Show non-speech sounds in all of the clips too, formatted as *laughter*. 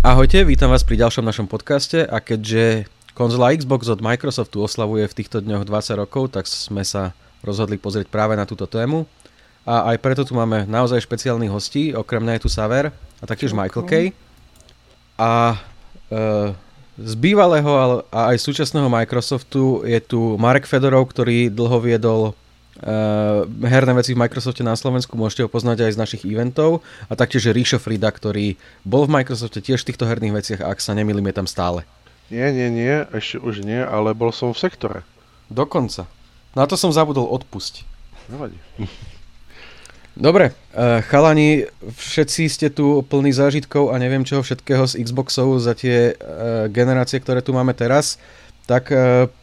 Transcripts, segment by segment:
Ahojte, vítam vás pri ďalšom našom podcaste a keďže konzola Xbox od Microsoftu oslavuje v týchto dňoch 20 rokov, tak sme sa rozhodli pozrieť práve na túto tému. A aj preto tu máme naozaj špeciálnych hostí, okrem mňa je tu Saver a taktiež Michael Kay. A e, z bývalého a aj súčasného Microsoftu je tu Marek Fedorov, ktorý dlho viedol herné veci v Microsofte na Slovensku, môžete ho poznať aj z našich eventov a taktiež Ríšo Frida, ktorý bol v Microsofte tiež v týchto herných veciach ak sa nemýlim, je tam stále. Nie, nie, nie, ešte už nie, ale bol som v sektore. Dokonca. Na to som zabudol odpustiť. Nevadí. *laughs* Dobre, uh, chalani, všetci ste tu plní zážitkov a neviem čoho všetkého z Xboxov za tie uh, generácie, ktoré tu máme teraz. Tak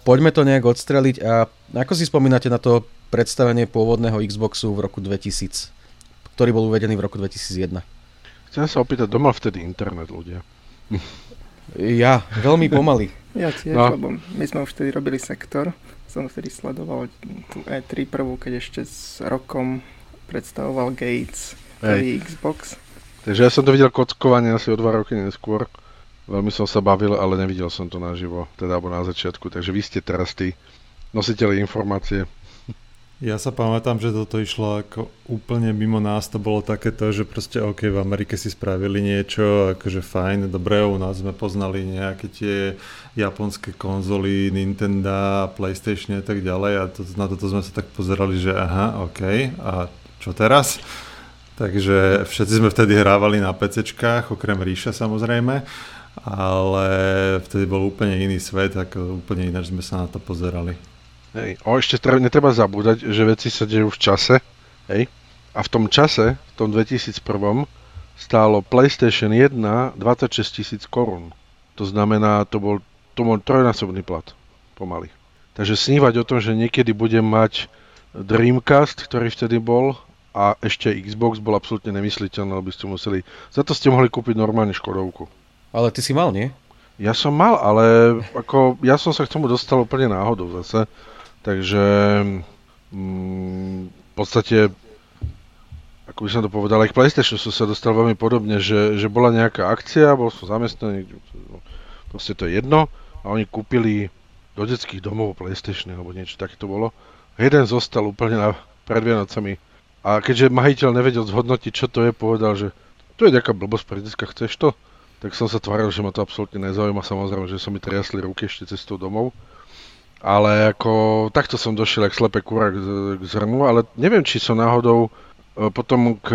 poďme to nejak odstreliť a ako si spomínate na to predstavenie pôvodného Xboxu v roku 2000, ktorý bol uvedený v roku 2001. Chcem sa opýtať, doma vtedy internet ľudia? Ja, veľmi pomaly. *laughs* ja tiež, no. lebo my sme už vtedy robili sektor. Som vtedy sledoval tú E3 prvú, keď ešte s rokom predstavoval Gates prvý Xbox. Takže ja som to videl kockovanie asi o dva roky neskôr. Veľmi som sa bavil, ale nevidel som to naživo, teda alebo na začiatku. Takže vy ste teraz tí nositeľi informácie. Ja sa pamätám, že toto išlo ako úplne mimo nás, to bolo takéto, že proste OK, v Amerike si spravili niečo, akože fajn, dobre, u nás sme poznali nejaké tie japonské konzoly, Nintendo, Playstation a tak ďalej a to, na toto sme sa tak pozerali, že aha, OK, a čo teraz? Takže všetci sme vtedy hrávali na PCčkách, okrem Ríša samozrejme, ale vtedy bol úplne iný svet, ako úplne ináč sme sa na to pozerali. Hej. O, ešte treba, netreba zabúdať, že veci sa dejú v čase. Hej. A v tom čase, v tom 2001, stálo PlayStation 1 26 tisíc korún. To znamená, to bol, to bol trojnásobný plat. Pomaly. Takže snívať o tom, že niekedy budem mať Dreamcast, ktorý vtedy bol, a ešte Xbox bol absolútne nemysliteľné, lebo ste museli... Za to ste mohli kúpiť normálne Škodovku. Ale ty si mal, nie? Ja som mal, ale ako, ja som sa k tomu dostal úplne náhodou zase. Takže mm, v podstate, ako by som to povedal, aj k PlayStation som sa dostal veľmi podobne, že, že bola nejaká akcia, bol som zamestnaný, proste to je jedno, a oni kúpili do detských domov PlayStation alebo niečo také to bolo. Jeden zostal úplne na, pred Vianocami. A keďže majiteľ nevedel zhodnotiť, čo to je, povedal, že to je nejaká blbosť pre detská, chceš to? Tak som sa tváril, že ma to absolútne nezaujíma, samozrejme, že sa mi triasli ruky ešte cestou domov. Ale ako takto som došiel jak slepé kúra k, k zrnu, ale neviem, či som náhodou e, potom k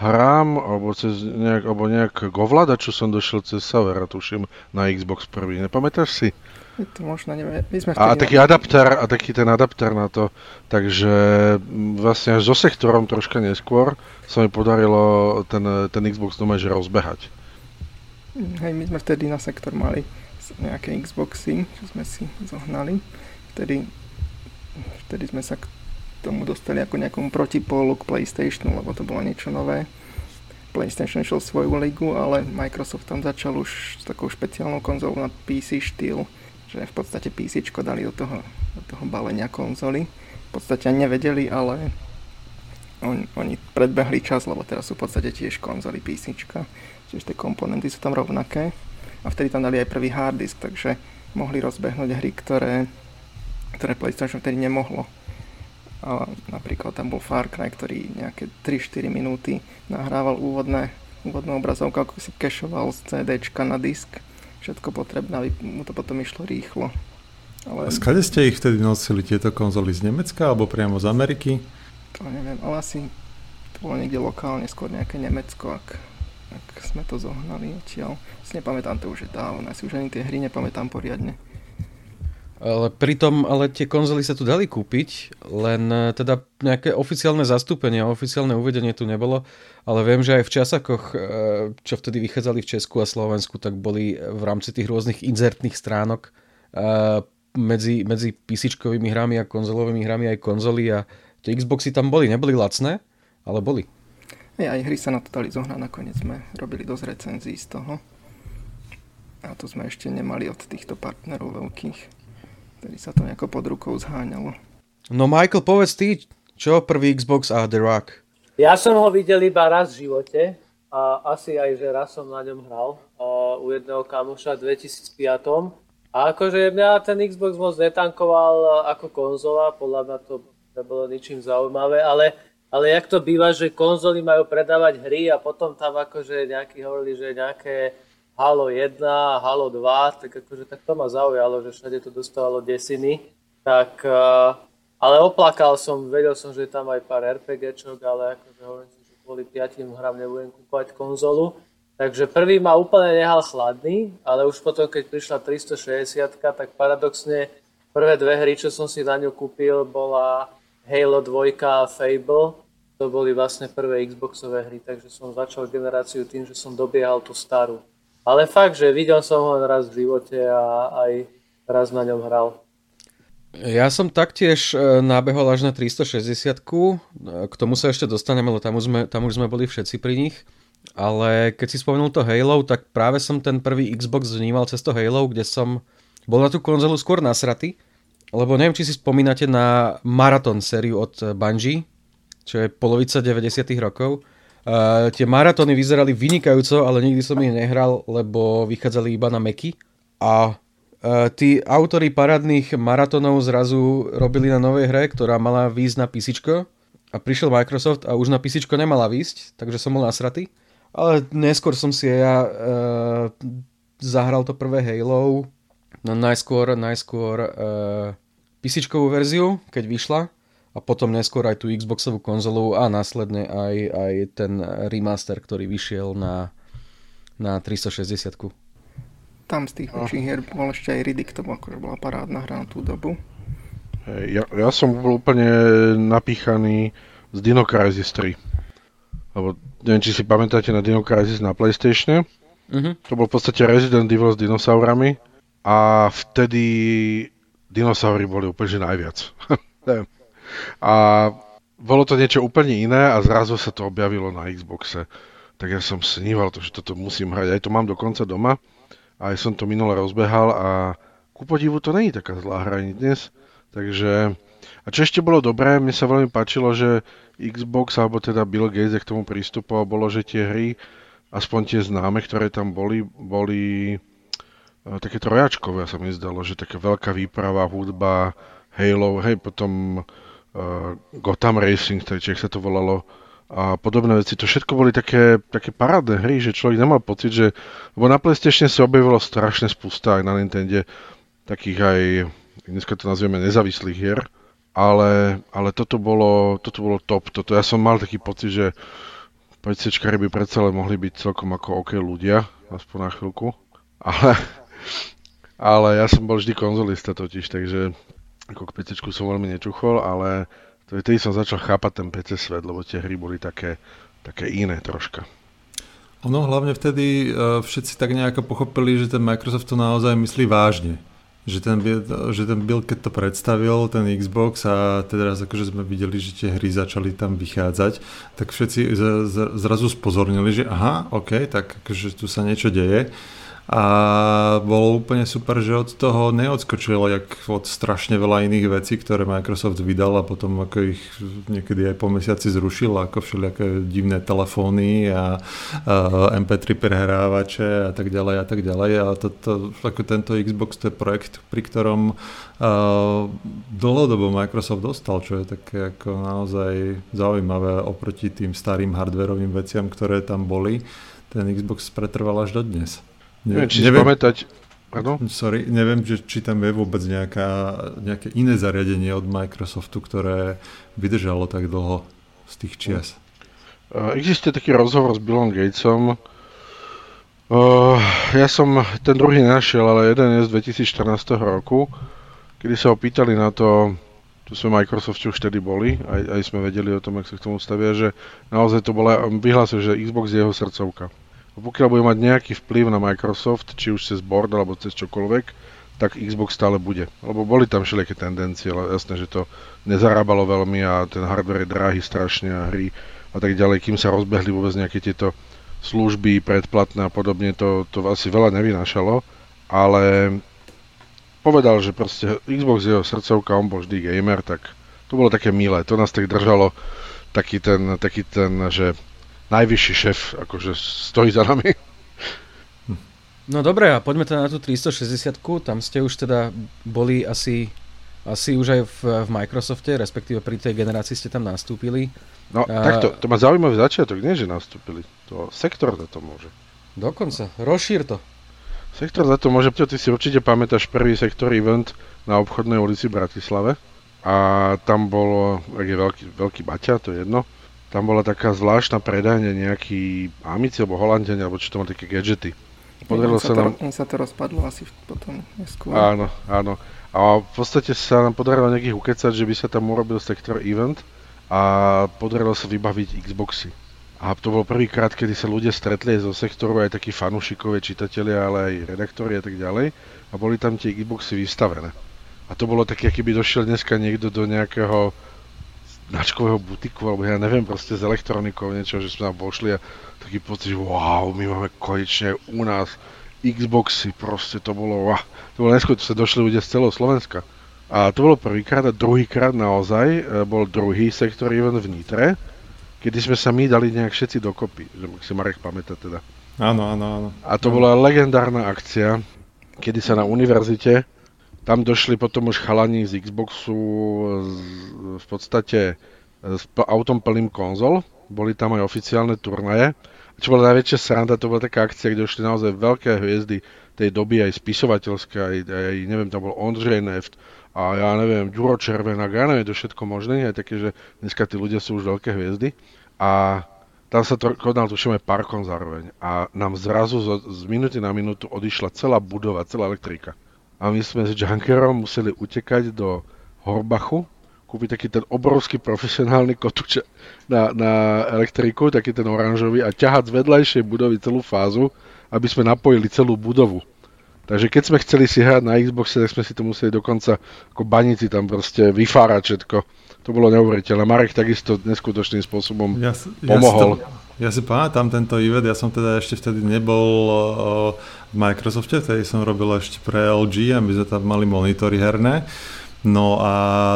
hrám, alebo, cez nejak, alebo nejak k ovládaču som došiel cez Savera, tuším, na Xbox prvý. Nepamätáš si? To možno, neviem. My sme a taký adapter, a taký ten adapter na to. Takže vlastne až so sektorom troška neskôr sa mi podarilo ten, ten Xbox doma že rozbehať. Hej, my sme vtedy na sektor mali nejaké Xboxy, čo sme si zohnali. Vtedy, vtedy sme sa k tomu dostali ako nejakom protipólu k PlayStationu, lebo to bolo niečo nové. PlayStation šiel svoju ligu, ale Microsoft tam začal už s takou špeciálnou konzolou na PC štýl, že v podstate PC dali do toho, do toho balenia konzoly. V podstate nevedeli, ale on, oni predbehli čas, lebo teraz sú v podstate tiež konzoly PC. Čiže tie komponenty sú tam rovnaké a vtedy tam dali aj prvý hard disk, takže mohli rozbehnúť hry, ktoré, ktoré PlayStation vtedy nemohlo. A napríklad tam bol Far Cry, ktorý nejaké 3-4 minúty nahrával úvodné, úvodnú obrazovku, ako si kešoval z CDčka na disk. Všetko potrebné, aby mu to potom išlo rýchlo. Ale... A skade ste ich vtedy nosili tieto konzoly z Nemecka alebo priamo z Ameriky? To neviem, ale asi to bolo niekde lokálne, skôr nejaké Nemecko, ak, ak sme to zohnali odtiaľ. Si nepamätám to už je dávno, si už ani tie hry nepamätám poriadne. Ale pritom, ale tie konzoly sa tu dali kúpiť, len e, teda nejaké oficiálne zastúpenie, oficiálne uvedenie tu nebolo, ale viem, že aj v časakoch, e, čo vtedy vychádzali v Česku a Slovensku, tak boli v rámci tých rôznych inzertných stránok e, medzi, medzi pc hrami a konzolovými hrami aj konzoly a tie Xboxy tam boli, neboli lacné, ale boli. Ja, aj hry sa na to dali zohnať, nakoniec sme robili dosť recenzií z toho. A to sme ešte nemali od týchto partnerov veľkých, ktorí sa to nejako pod rukou zháňalo. No Michael, povedz ty, čo prvý Xbox a The Rock? Ja som ho videl iba raz v živote. a asi aj, že raz som na ňom hral uh, u jedného kamoša v 2005. A akože mňa ten Xbox moc netankoval ako konzola, podľa mňa to nebolo ničím zaujímavé, ale, ale jak to býva, že konzoly majú predávať hry a potom tam akože nejakí hovorili, že nejaké Halo 1 a Halo 2, tak akože tak to ma zaujalo, že všade to dostávalo desiny. Tak, uh, ale oplakal som, vedel som, že je tam aj pár RPGčok, ale akože hovorím si, že kvôli piatim hrám nebudem kúpať konzolu. Takže prvý ma úplne nehal chladný, ale už potom, keď prišla 360, tak paradoxne prvé dve hry, čo som si na ňu kúpil, bola Halo 2 a Fable. To boli vlastne prvé Xboxové hry, takže som začal generáciu tým, že som dobiehal tú starú. Ale fakt, že videl som ho raz v živote a aj raz na ňom hral. Ja som taktiež e, nabehol až na 360 K tomu sa ešte dostaneme, lebo tam už sme, tam už sme boli všetci pri nich. Ale keď si spomenul to Halo, tak práve som ten prvý Xbox vnímal cez to Halo, kde som bol na tú konzolu skôr nasratý, lebo neviem, či si spomínate na Marathon sériu od Bungie, čo je polovica 90 rokov. Uh, tie maratóny vyzerali vynikajúco, ale nikdy som ich nehral, lebo vychádzali iba na Meky. A uh, tí autory parádnych maratónov zrazu robili na novej hre, ktorá mala výjsť na PC. A prišiel Microsoft a už na PC nemala výjsť, takže som bol nasratý. Ale neskôr som si ja uh, zahral to prvé Halo, no najskôr, najskôr uh, pc verziu, keď vyšla a potom neskôr aj tú Xboxovú konzolu a následne aj, aj ten remaster, ktorý vyšiel na, na 360. Tam z tých väčších hier bol ešte aj Riddick, to akože bola parádna hra na tú dobu. Ja, ja som bol úplne napíchaný z Dino Crisis 3. Lebo neviem, či si pamätáte na Dino Crisis na Playstatione. Uh-huh. To bol v podstate Resident Evil s dinosaurami a vtedy dinosaury boli úplne že najviac. *laughs* a bolo to niečo úplne iné a zrazu sa to objavilo na Xboxe. Tak ja som sníval to, že toto musím hrať. Aj to mám dokonca doma. Aj som to minule rozbehal a ku podivu to není taká zlá hra ani dnes. Takže... A čo ešte bolo dobré, mne sa veľmi páčilo, že Xbox, alebo teda Bill Gates k tomu prístupoval, bolo, že tie hry, aspoň tie známe, ktoré tam boli, boli také trojačkové, sa mi zdalo, že taká veľká výprava, hudba, Halo, hej, potom uh, Gotham Racing, či sa to volalo, a podobné veci. To všetko boli také, také parádne hry, že človek nemal pocit, že... Lebo na PlayStation sa objavilo strašne spústa aj na Nintendo takých aj, dneska to nazvieme nezávislých hier, ale, ale toto, bolo, toto bolo top. Toto, ja som mal taký pocit, že PCčkári by predsa len mohli byť celkom ako OK ľudia, aspoň na chvíľku. Ale, ale ja som bol vždy konzolista totiž, takže ako k PCčku som veľmi nečuchol, ale vtedy som začal chápať ten PC svet, lebo tie hry boli také, také iné troška. Ono hlavne vtedy uh, všetci tak nejako pochopili, že ten Microsoft to naozaj myslí vážne že ten, že ten build, keď to predstavil, ten Xbox a teraz akože sme videli, že tie hry začali tam vychádzať, tak všetci zrazu spozornili, že aha, ok, tak akože tu sa niečo deje a bolo úplne super, že od toho neodskočilo jak od strašne veľa iných vecí, ktoré Microsoft vydal a potom ako ich niekedy aj po mesiaci zrušil, ako všelijaké divné telefóny a, a MP3 prehrávače a tak ďalej a tak ďalej a to, to, ako tento Xbox to je projekt, pri ktorom uh, dlhodobo Microsoft dostal, čo je také ako naozaj zaujímavé oproti tým starým hardverovým veciam, ktoré tam boli. Ten Xbox pretrval až do dnes. Ne, neviem, či neviem, si pamätať... Pardon? Sorry, neviem, že, či tam je vôbec nejaká, nejaké iné zariadenie od Microsoftu, ktoré vydržalo tak dlho z tých čias. Uh, existuje taký rozhovor s Billom Gatesom. Uh, ja som ten druhý nenašiel, ale jeden je z 2014 roku, kedy sa ho pýtali na to, tu sme Microsofte už vtedy boli, aj, aj sme vedeli o tom, ak sa k tomu stavia, že naozaj to bola, vyhlásil, že Xbox je jeho srdcovka pokiaľ bude mať nejaký vplyv na Microsoft, či už cez board alebo cez čokoľvek, tak Xbox stále bude. Lebo boli tam všelijaké tendencie, ale jasné, že to nezarábalo veľmi a ten hardware je drahý strašne a hry a tak ďalej, kým sa rozbehli vôbec nejaké tieto služby predplatné a podobne, to, to asi veľa nevynášalo, ale povedal, že proste Xbox je jeho srdcovka, on bol vždy gamer, tak to bolo také milé, to nás tak držalo taký ten, taký ten že najvyšší šéf akože stojí za nami. No dobre, a poďme teda na tú 360 tam ste už teda boli asi, asi už aj v, v Microsofte, respektíve pri tej generácii ste tam nastúpili. No a... takto, to má zaujímavý začiatok, nie že nastúpili, to sektor za to môže. Dokonca, rozšír to. Sektor za to môže, ty si určite pamätáš prvý sektor event na obchodnej ulici v Bratislave a tam bolo, ak je veľký, veľký baťa, to je jedno, tam bola taká zvláštna predajňa nejaký Amici alebo Holandiani, alebo čo to má také gadgety. Podarilo sa, nám... To, sa to rozpadlo asi potom neskôr. Áno, áno. A v podstate sa nám podarilo nejakých ukecať, že by sa tam urobil sektor event a podarilo sa vybaviť Xboxy. A to bol prvýkrát, kedy sa ľudia stretli zo sektoru, aj takí fanúšikovia, čitatelia, ale aj redaktori a tak ďalej. A boli tam tie Xboxy vystavené. A to bolo také, keby došiel dneska niekto do nejakého značkového butiku, alebo ja neviem, proste z elektronikou niečo, že sme tam vošli a taký pocit, že wow, my máme konečne u nás Xboxy, proste to bolo, wow, to bolo sa došli ľudia z celého Slovenska. A to bolo prvýkrát a druhýkrát naozaj e, bol druhý sektor event v Nitre, kedy sme sa my dali nejak všetci dokopy, že si Marek pamätá teda. Áno, áno, áno. A to bola legendárna akcia, kedy sa na univerzite tam došli potom už chalani z Xboxu v podstate s autom plným konzol. Boli tam aj oficiálne turnaje. Čo bola najväčšia sranda, to bola taká akcia, kde došli naozaj veľké hviezdy tej doby, aj spisovateľské, aj, aj neviem, tam bol Ondřej Neft, a ja neviem, Ďuro Červenák, ja neviem, to všetko možné, aj také, že dneska tí ľudia sú už veľké hviezdy. A tam sa to konal, tuším, aj parkom zároveň. A nám zrazu z, z minúty na minútu odišla celá budova, celá elektrika a my sme s Junkerom museli utekať do Horbachu, kúpiť taký ten obrovský profesionálny kotúč na, na elektriku, taký ten oranžový a ťahať z vedľajšej budovy celú fázu, aby sme napojili celú budovu. Takže keď sme chceli si hrať na Xboxe, tak sme si to museli dokonca ako banici tam proste vyfárať všetko. To bolo neuveriteľné. Marek takisto neskutočným spôsobom ja, pomohol. Ja ja si pamätám tento event, ja som teda ešte vtedy nebol v Microsofte, vtedy som robil ešte pre LG a my sme tam mali monitory herné. No a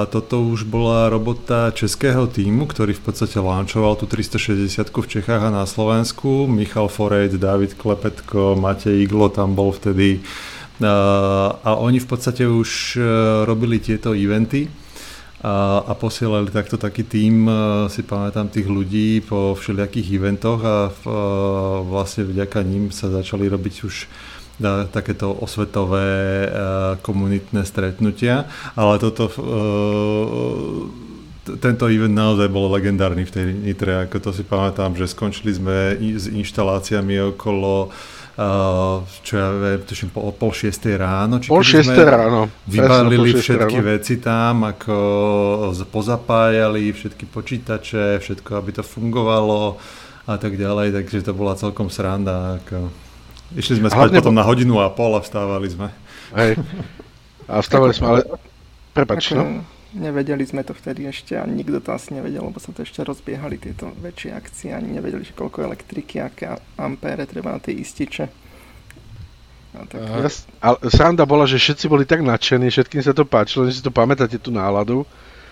toto už bola robota českého týmu, ktorý v podstate launchoval tú 360 v Čechách a na Slovensku. Michal Forejt, David Klepetko, Matej Iglo tam bol vtedy. A oni v podstate už e, robili tieto eventy a, a posielali takto taký tým, e, si pamätám tých ľudí po všelijakých eventoch a v, e, vlastne vďaka ním sa začali robiť už e, takéto osvetové komunitné stretnutia, ale toto tento event naozaj bol legendárny v tej Nitre, ako to si pamätám, že skončili sme s inštaláciami okolo Uh, čo ja viem, tuším po pol šiestej ráno. Či pol šiestej ráno. Vybalili všetky ráno. veci tam, ako pozapájali všetky počítače, všetko, aby to fungovalo a tak ďalej, takže to bola celkom sranda. Ako... Išli sme spať potom po... na hodinu a pol a vstávali sme. Hej. A vstávali sme, ale... Prepač, no? Nevedeli sme to vtedy ešte a nikto to asi nevedel, lebo sa to ešte rozbiehali tieto väčšie akcie. Ani nevedeli, že koľko elektriky, aké ampére treba na tie ističe. A tak... ale sranda bola, že všetci boli tak nadšení, všetkým sa to páčilo, že si to pamätáte tú náladu,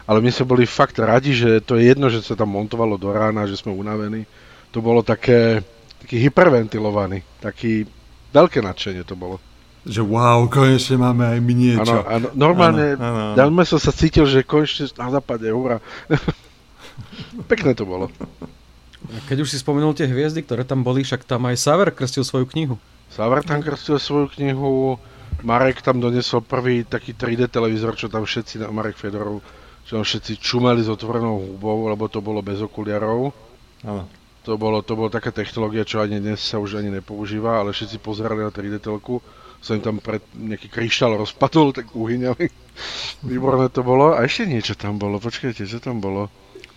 ale my sme boli fakt radi, že to je jedno, že sa tam montovalo do rána, že sme unavení. To bolo také, taký hyperventilovaný, taký veľké nadšenie to bolo že wow, konečne máme aj my niečo. Áno, áno, normálne, ja som sa cítil, že konečne na západe, hurá. *laughs* Pekné to bolo. Keď už si spomenul tie hviezdy, ktoré tam boli, však tam aj Saver krstil svoju knihu. Saver tam krstil svoju knihu, Marek tam donesol prvý taký 3D televízor, čo tam všetci, Marek Fedorov, čo tam všetci čumeli s otvorenou hubou, lebo to bolo bez okuliarov. Áno. To bolo, to bolo taká technológia, čo ani dnes sa už ani nepoužíva, ale všetci pozerali na 3D telku sa im tam pred nejaký kryštál rozpadol, tak uhyňali. *laughs* Výborné to bolo. A ešte niečo tam bolo, počkajte, čo tam bolo?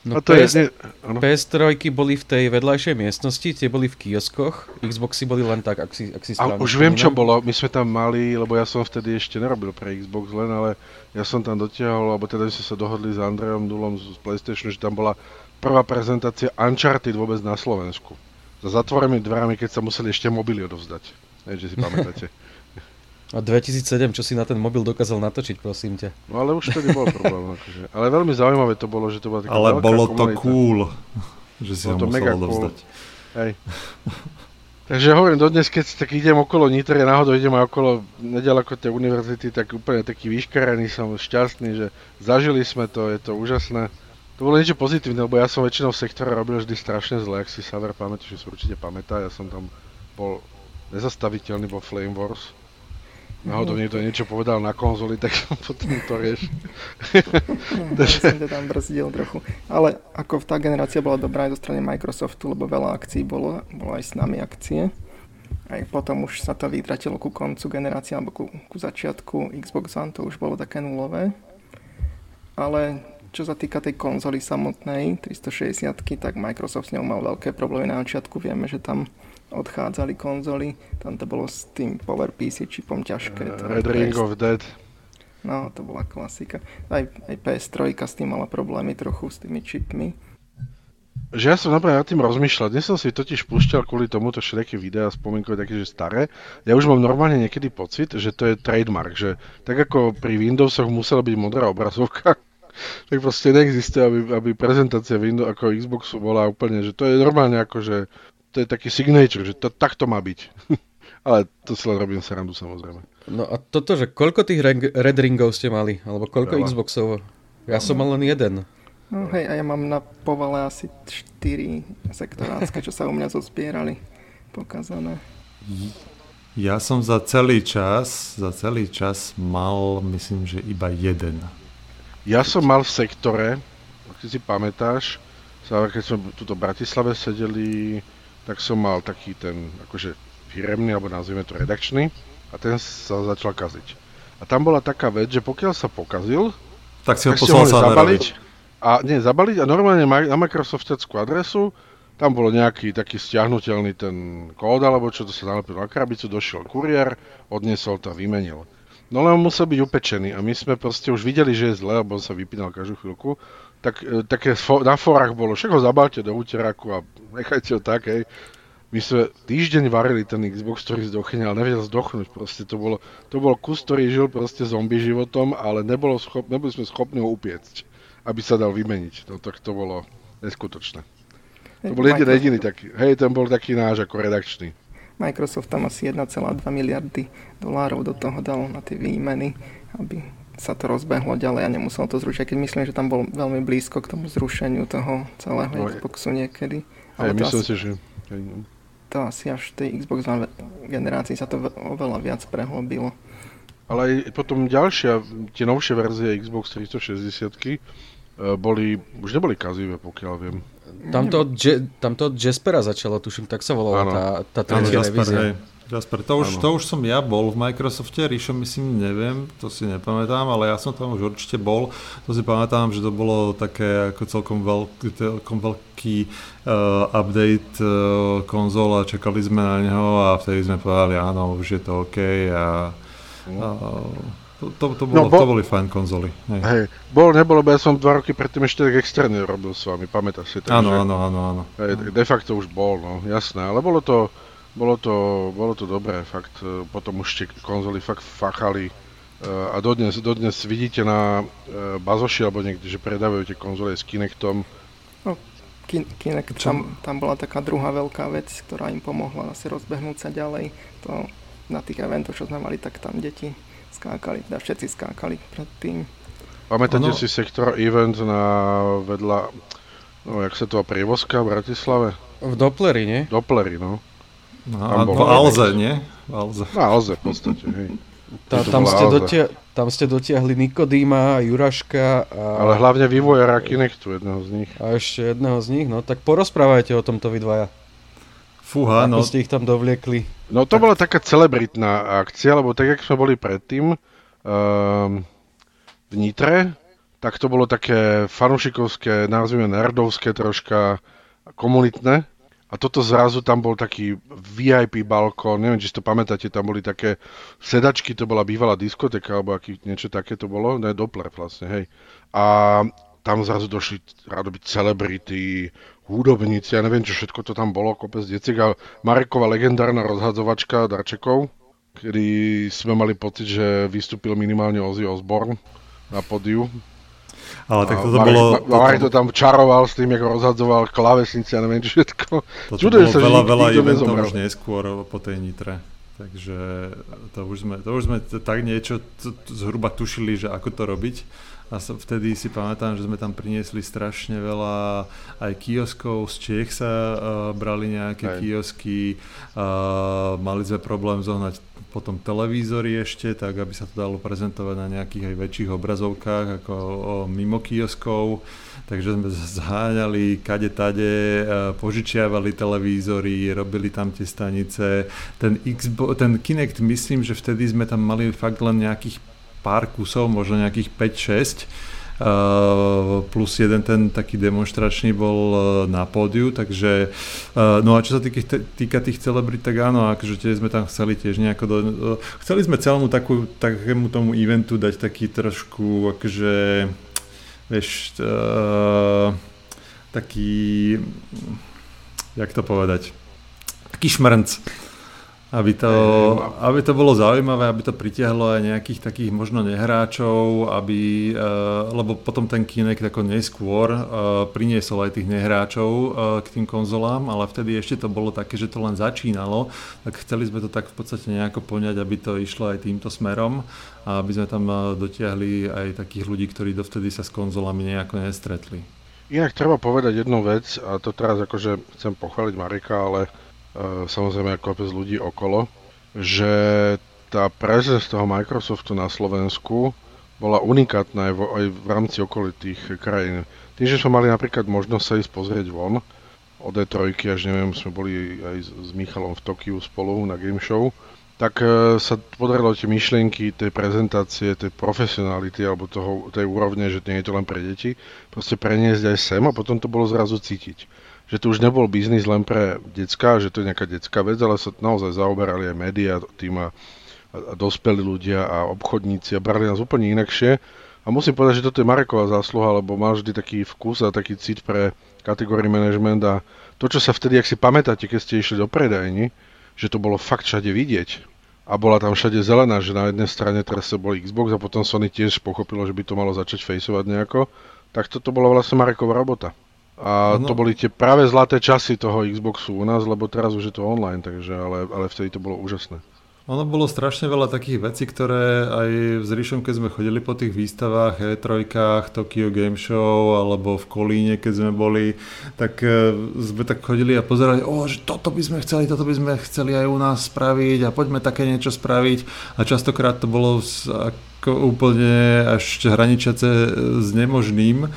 No a to PS, je, ne, PS3 boli v tej vedľajšej miestnosti, tie boli v kioskoch, Xboxy boli len tak, ak si, ak si správne A už viem, čo bolo, my sme tam mali, lebo ja som vtedy ešte nerobil pre Xbox len, ale ja som tam dotiahol, alebo teda sme sa dohodli s Andrejom Dulom z PlayStation, že tam bola prvá prezentácia Uncharted vôbec na Slovensku. Za zatvorenými dverami, keď sa museli ešte mobily odovzdať. Neviem, že si *laughs* pamätáte. A 2007, čo si na ten mobil dokázal natočiť, prosím ťa. No ale už to nebol problém. *laughs* Akože. Ale veľmi zaujímavé to bolo, že to bola taká Ale bolo komunita. to cool, že si bolo ho musel odovzdať. Cool. Hej. Takže hovorím, dodnes, keď tak idem okolo Nitre, náhodou idem aj okolo nedaleko tej univerzity, tak úplne taký vyškarený som, šťastný, že zažili sme to, je to úžasné. To bolo niečo pozitívne, lebo ja som väčšinou v sektore robil vždy strašne zle, ak si Saver pamätá, že si určite pamätá, ja som tam bol nezastaviteľný vo Flame Wars. Náhodou niekto niečo povedal na konzoli, *laughs* tak potom to rieš. *laughs* ja som to tam brzdil trochu. Ale ako tá generácia bola dobrá aj zo strany Microsoftu, lebo veľa akcií bolo, bolo aj s nami akcie. Aj potom už sa to vytratilo ku koncu generácie alebo ku, ku začiatku Xbox One, to už bolo také nulové. Ale čo sa týka tej konzoly samotnej, 360 tak Microsoft s ňou mal veľké problémy na začiatku. Vieme, že tam odchádzali konzoly, tam to bolo s tým PC čipom ťažké. Uh, Red Ring of Dead. No, to bola klasika. Aj, aj PS3 s tým mala problémy trochu s tými čipmi. Že ja som napríklad nad tým rozmýšľal, dnes som si totiž púšťal kvôli tomuto všetky videá spomienkové také, že staré. Ja už mám normálne niekedy pocit, že to je trademark, že tak ako pri Windowsoch musela byť modrá obrazovka, *laughs* tak proste neexistuje, aby, aby prezentácia Windows ako Xboxu bola úplne, že to je normálne ako, že to je taký signature, že to, tak to má byť. *laughs* Ale to si len robím srandu samozrejme. No a toto, že koľko tých Red Ringov ste mali? Alebo koľko Veľa. Xboxov? Ja som mal len jeden. No hej, a ja mám na povale asi 4 sektorácké, čo sa u mňa zozbierali pokazané. Ja som za celý čas, za celý čas mal, myslím, že iba jeden. Ja som mal v sektore, ak si pamätáš, keď sme tu v Bratislave sedeli, tak som mal taký ten, akože firemný, alebo nazvime to redakčný, a ten sa začal kaziť. A tam bola taká vec, že pokiaľ sa pokazil, tak si ho poslal sa zabaliť. A nie, zabaliť a normálne na Microsoftiackú adresu, tam bolo nejaký taký stiahnutelný ten kód, alebo čo to sa nalepilo na krabicu, došiel kuriér, odniesol to a vymenil. No len musel byť upečený a my sme proste už videli, že je zle, lebo on sa vypínal každú chvíľku tak, e, také na forách bolo, však ho zabalte do úteraku a nechajte ho tak, hej. My sme týždeň varili ten Xbox, ktorý zdochne, ale nevedel zdochnúť, proste to bolo, to bol kus, ktorý žil proste zombie životom, ale nebolo schop, neboli sme schopní ho upiecť, aby sa dal vymeniť. No tak to bolo neskutočné. To bol jeden jediný taký, hej, ten bol taký náš ako redakčný. Microsoft tam asi 1,2 miliardy dolárov do toho dal na tie výmeny, aby sa to rozbehlo ďalej a nemusel to zrušiť, keď myslím, že tam bol veľmi blízko k tomu zrušeniu toho celého no, Xboxu niekedy. Ale myslím asi, si, že... To asi až v tej Xbox One generácii sa to oveľa viac prehlbilo. Ale aj potom ďalšia, tie novšie verzie Xbox 360 e, boli, už neboli kazivé, pokiaľ viem. Tamto Je, tamto Jaspera začalo, tuším, tak sa volala tá, tá tretia revízia. Jasper, to už, to už som ja bol v Microsofte, Ríšo myslím, neviem, to si nepamätám, ale ja som tam už určite bol. To si pamätám, že to bolo také ako celkom veľký, celkom veľký uh, update uh, konzol a čakali sme na neho a vtedy sme povedali, áno, už je to OK a uh, to, to, to, bolo, no, bol, to boli fajn konzoly. Hej. hej, bol, nebolo, ja som dva roky predtým ešte tak externe robil s vami, pamätáš si? Áno, áno, áno, áno. Hej, de facto už bol, no, jasné, ale bolo to, bolo to, bolo to dobré, fakt, e, potom už tie konzoly fakt fachali e, a dodnes, dodnes vidíte na e, Bazoši alebo niekde, že predávajú tie konzole s Kinectom. No, Kinect, tam, tam bola taká druhá veľká vec, ktorá im pomohla asi rozbehnúť sa ďalej. To na tých eventoch, čo sme mali, tak tam deti skákali, teda všetci skákali predtým. Pamätáte ono... si sektor event na vedľa, no jak sa to prievozka v Bratislave? V Dopleri, nie? Dopleri, no. No, tam v Alze, nie? V Alze. Na Alze v podstate, hej. Tá, tam, ste dotia- tam ste dotiahli Nikodýma, Juraška a... Ale hlavne vývojara Kinectu, jedného z nich. A ešte jedného z nich, no tak porozprávajte o tomto vy dvaja. Fúha, Ako no. ste ich tam dovliekli. No to tak... bola taká celebritná akcia, lebo tak, jak sme boli predtým um, v Nitre, tak to bolo také fanušikovské, nazvime nerdovské troška, komunitné. A toto zrazu tam bol taký VIP balkón, neviem, či si to pamätáte, tam boli také sedačky, to bola bývalá diskoteka, alebo aký, niečo také to bolo, ne, Doppler vlastne, hej. A tam zrazu došli rádoby celebrity, hudobníci, ja neviem, čo všetko to tam bolo, kopec detiek a Mareková legendárna rozhadzovačka darčekov, kedy sme mali pocit, že vystúpil minimálne Ozzy Osbourne na podiu. Ale tak toto Marek, bolo... Marek to tam čaroval s tým, ako rozhadzoval klavesnice a neviem všetko. Toto Čudujem bolo sa, veľa, veľa eventov už neskôr po tej Nitre. Takže to už sme, to už sme tak niečo zhruba tušili, že ako to robiť. A vtedy si pamätám, že sme tam priniesli strašne veľa aj kioskov, z Čech sa uh, brali nejaké aj. kiosky, uh, mali sme problém zohnať potom televízory ešte, tak aby sa to dalo prezentovať na nejakých aj väčších obrazovkách ako o, mimo kioskov. Takže sme zháňali kade tade, požičiavali televízory, robili tam tie stanice. Ten, Xbox, ten Kinect myslím, že vtedy sme tam mali fakt len nejakých pár kusov, možno nejakých 5-6 Uh, plus jeden ten taký demonstračný bol uh, na pódiu, takže uh, no a čo sa týka, týka tých celebrit, tak áno, akože tiež sme tam chceli tiež nejako do, chceli sme celému takú, takému tomu eventu dať taký trošku akože vieš taký jak to povedať taký šmrnc aby to, aby to bolo zaujímavé, aby to pritiahlo aj nejakých takých možno nehráčov, aby, uh, lebo potom ten Kinect ako neskôr uh, priniesol aj tých nehráčov uh, k tým konzolám, ale vtedy ešte to bolo také, že to len začínalo, tak chceli sme to tak v podstate nejako poňať, aby to išlo aj týmto smerom a aby sme tam dotiahli aj takých ľudí, ktorí dovtedy sa s konzolami nejako nestretli. Inak treba povedať jednu vec, a to teraz akože chcem pochváliť Marika, ale E, samozrejme aj kopec ľudí okolo, že tá presence toho Microsoftu na Slovensku bola unikátna aj v, aj v rámci okolitých krajín. Tým, že sme mali napríklad možnosť sa ísť pozrieť von, od E3 až neviem, sme boli aj s, s Michalom v Tokiu spolu na game show, tak e, sa podarilo tie myšlienky, tej prezentácie, tej profesionality alebo toho, tej úrovne, že nie je to len pre deti, proste preniesť aj sem a potom to bolo zrazu cítiť že to už nebol biznis len pre decka, že to je nejaká detská vec, ale sa naozaj zaoberali aj médiá tým a, a, dospelí ľudia a obchodníci a brali nás úplne inakšie. A musím povedať, že toto je Mareková zásluha, lebo má vždy taký vkus a taký cit pre kategórii management a to, čo sa vtedy, ak si pamätáte, keď ste išli do predajni, že to bolo fakt všade vidieť. A bola tam všade zelená, že na jednej strane teraz sa bol Xbox a potom Sony tiež pochopilo, že by to malo začať fejsovať nejako. Tak toto bola vlastne Mareková robota. A no. to boli tie práve zlaté časy toho Xboxu u nás, lebo teraz už je to online, takže, ale, ale vtedy to bolo úžasné. Ono bolo strašne veľa takých vecí, ktoré aj s Ríšom, keď sme chodili po tých výstavách, E3, Tokyo Game Show alebo v Kolíne, keď sme boli, tak e, sme tak chodili a pozerali, o, že toto by sme chceli, toto by sme chceli aj u nás spraviť a poďme také niečo spraviť. A častokrát to bolo ako úplne až hraničace s nemožným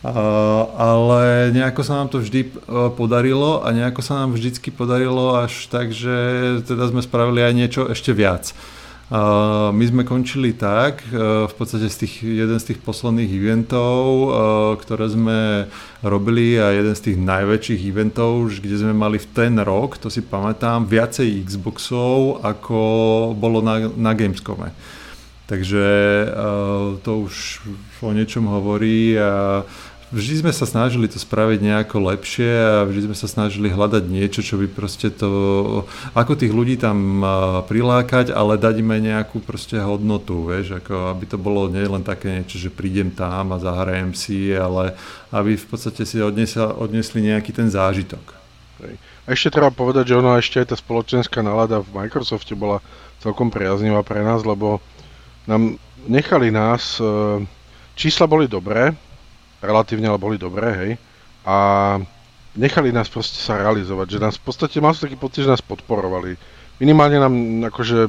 ale nejako sa nám to vždy e, podarilo a nejako sa nám vždycky podarilo až tak, že teda sme spravili aj niečo ešte viac. My sme končili tak, e, v podstate z tých, jeden z tých posledných eventov, e, ktoré sme robili a jeden z tých najväčších eventov, kde sme mali v ten rok, to si pamätám, viacej Xboxov, ako bolo na, na Gamescome. Takže to už o niečom hovorí a vždy sme sa snažili to spraviť nejako lepšie a vždy sme sa snažili hľadať niečo, čo by proste to, ako tých ľudí tam prilákať, ale dať im aj nejakú proste hodnotu, vieš, ako aby to bolo nielen také niečo, že prídem tam a zahrajem si, ale aby v podstate si odnesli, odnesli nejaký ten zážitok. A ešte treba povedať, že ono ešte aj tá spoločenská nálada v Microsofte bola celkom priaznivá pre nás, lebo nám nechali nás, e, čísla boli dobré, relatívne, ale boli dobré, hej. A nechali nás proste sa realizovať, že nás v podstate mal som taký pocit, že nás podporovali. Minimálne nám akože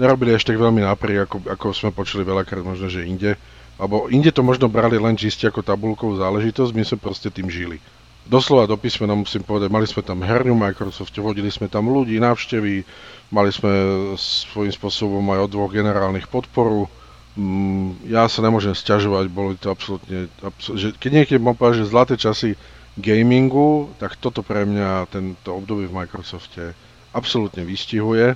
nerobili ešte tak veľmi napriek, ako, ako sme počuli veľakrát možno, že inde. Alebo inde to možno brali len čiste ako tabulkovú záležitosť, my sme proste tým žili. Doslova do písmena musím povedať, mali sme tam herňu Microsoft, vodili sme tam ľudí, návštevy, mali sme svojím spôsobom aj od dvoch generálnych podporu, ja sa nemôžem sťažovať, boli to absolútne, absol- že keď niekde mám povedať, že zlaté časy gamingu, tak toto pre mňa tento obdobie v Microsofte absolútne vystihuje.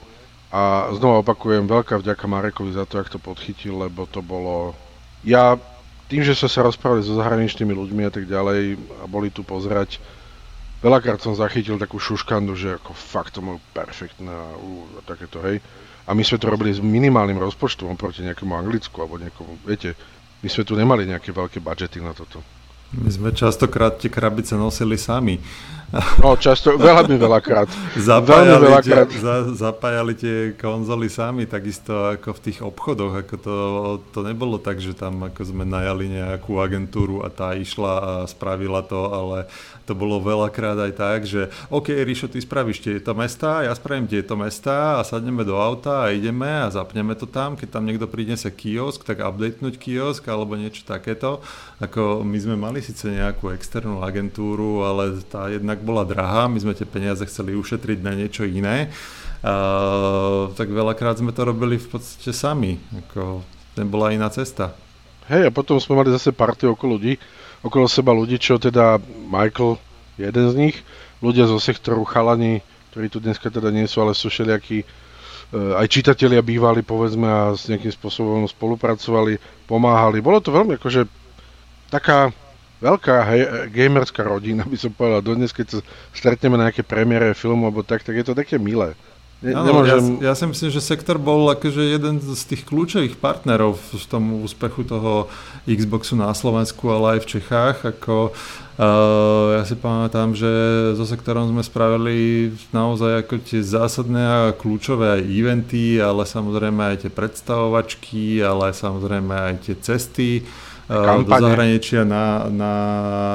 A znova opakujem, veľká vďaka Marekovi za to, ak to podchytil, lebo to bolo... Ja tým, že sme sa rozprávali so zahraničnými ľuďmi a tak ďalej a boli tu pozerať, veľakrát som zachytil takú šuškandu, že ako fakt to bolo perfektné a, a takéto, hej. A my sme to robili s minimálnym rozpočtom proti nejakému Anglicku alebo nejakomu, viete, my sme tu nemali nejaké veľké budžety na toto. My sme častokrát tie krabice nosili sami. No, často, veľmi veľakrát. Zapájali, veľmi veľakrát. Tie, za, zapájali tie konzoly sami, takisto ako v tých obchodoch. Ako to, to nebolo tak, že tam ako sme najali nejakú agentúru a tá išla a spravila to, ale to bolo veľakrát aj tak, že OK, Ríšo, ty spravíš tieto mesta, ja spravím tieto mesta a sadneme do auta a ideme a zapneme to tam. Keď tam niekto prinese kiosk, tak updatenúť kiosk alebo niečo takéto. Ako my sme mali síce nejakú externú agentúru, ale tá jednak bola drahá, my sme tie peniaze chceli ušetriť na niečo iné. Uh, tak veľakrát sme to robili v podstate sami. Ako, nebola iná cesta. Hej, a potom sme mali zase party okolo ľudí, okolo seba ľudí, čo teda Michael, jeden z nich, ľudia zo sektoru chalani, ktorí tu dneska teda nie sú, ale sú všelijakí e, aj čitatelia bývali, povedzme, a s nejakým spôsobom spolupracovali, pomáhali. Bolo to veľmi akože taká veľká hej, gamerská rodina, by som povedal. Dodnes, keď sa stretneme na nejaké premiére filmu alebo tak, tak je to také milé. Ne, ano, nemôžem... ja, ja si myslím, že Sektor bol akože jeden z tých kľúčových partnerov v tom úspechu toho Xboxu na Slovensku, ale aj v Čechách. Ako, uh, ja si pamätám, že so Sektorom sme spravili naozaj ako tie zásadné a kľúčové aj eventy, ale samozrejme aj tie predstavovačky, ale samozrejme aj tie cesty uh, do zahraničia na, na,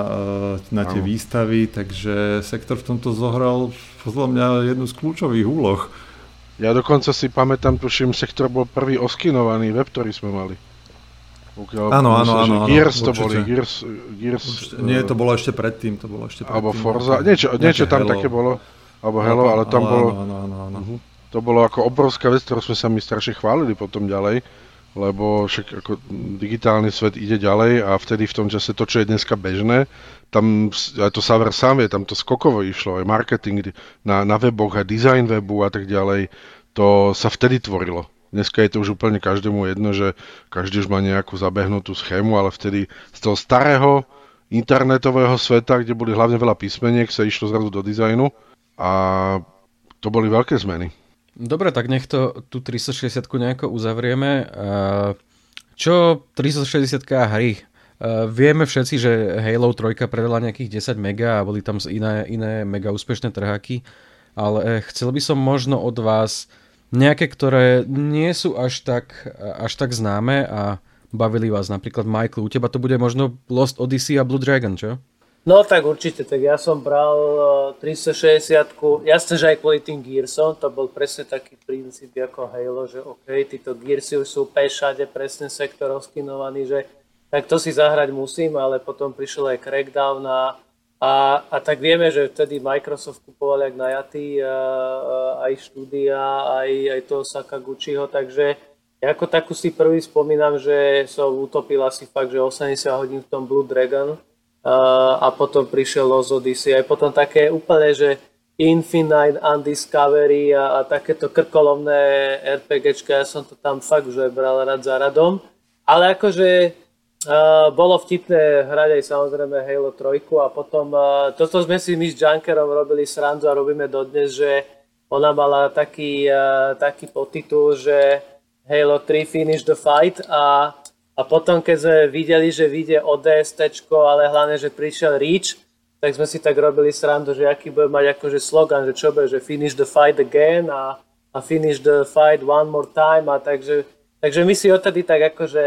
uh, na tie výstavy, takže Sektor v tomto zohral podľa mňa jednu z kľúčových úloh. Ja dokonca si pamätám, tuším, sektor bol prvý oskinovaný web, ktorý sme mali. Áno, áno, áno. Gears to boli, Gears... Gears určite. Nie, to bolo ešte predtým, to bolo ešte predtým. Alebo Forza, niečo, niečo tam Hello. také bolo. Alebo Hello, ale tam áno, bolo... Áno, áno, áno. Uh-huh. To bolo ako obrovská vec, ktorú sme sa my strašne chválili potom ďalej lebo však ako digitálny svet ide ďalej a vtedy v tom čase to, čo je dneska bežné, tam aj to Saver sám je, tam to skokovo išlo, aj marketing na, na weboch a design webu a tak ďalej, to sa vtedy tvorilo. Dneska je to už úplne každému jedno, že každý už má nejakú zabehnutú schému, ale vtedy z toho starého internetového sveta, kde boli hlavne veľa písmeniek, sa išlo zrazu do dizajnu a to boli veľké zmeny. Dobre, tak nech to tú 360 nejako uzavrieme. Čo 360 hry? Vieme všetci, že Halo 3 predala nejakých 10 mega a boli tam iné, iné mega úspešné trháky, ale chcel by som možno od vás nejaké, ktoré nie sú až tak, až tak známe a bavili vás. Napríklad Michael, u teba to bude možno Lost Odyssey a Blue Dragon, čo? No tak určite, tak ja som bral 360 jasne, že aj kvôli tým Gearsom, to bol presne taký princíp ako Halo, že OK, títo Gearsy už sú pešade, presne sektor oskinovaný, že tak to si zahrať musím, ale potom prišiel aj Crackdown a, a, a tak vieme, že vtedy Microsoft kupoval jak najatý, aj štúdia, aj, aj toho Sakaguchiho, takže ja ako takú si prvý spomínam, že som utopil asi fakt, že 80 hodín v tom Blue Dragon, a potom prišiel Lost Odyssey. Aj potom také úplne, že Infinite Undiscovery a, a takéto krkolovné RPGčka, ja som to tam fakt že bral rad za radom. Ale akože uh, bolo vtipné hrať aj samozrejme Halo 3 a potom uh, toto sme si my s Junkerom robili srandu a robíme dodnes, že ona mala taký, uh, taký podtitul, že Halo 3 Finish the Fight a a potom, keď sme videli, že vyjde ODST, ale hlavne, že prišiel Reach, tak sme si tak robili srandu, že aký bude mať akože slogan, že čo bude, že finish the fight again a, a finish the fight one more time a takže, takže my si odtedy tak akože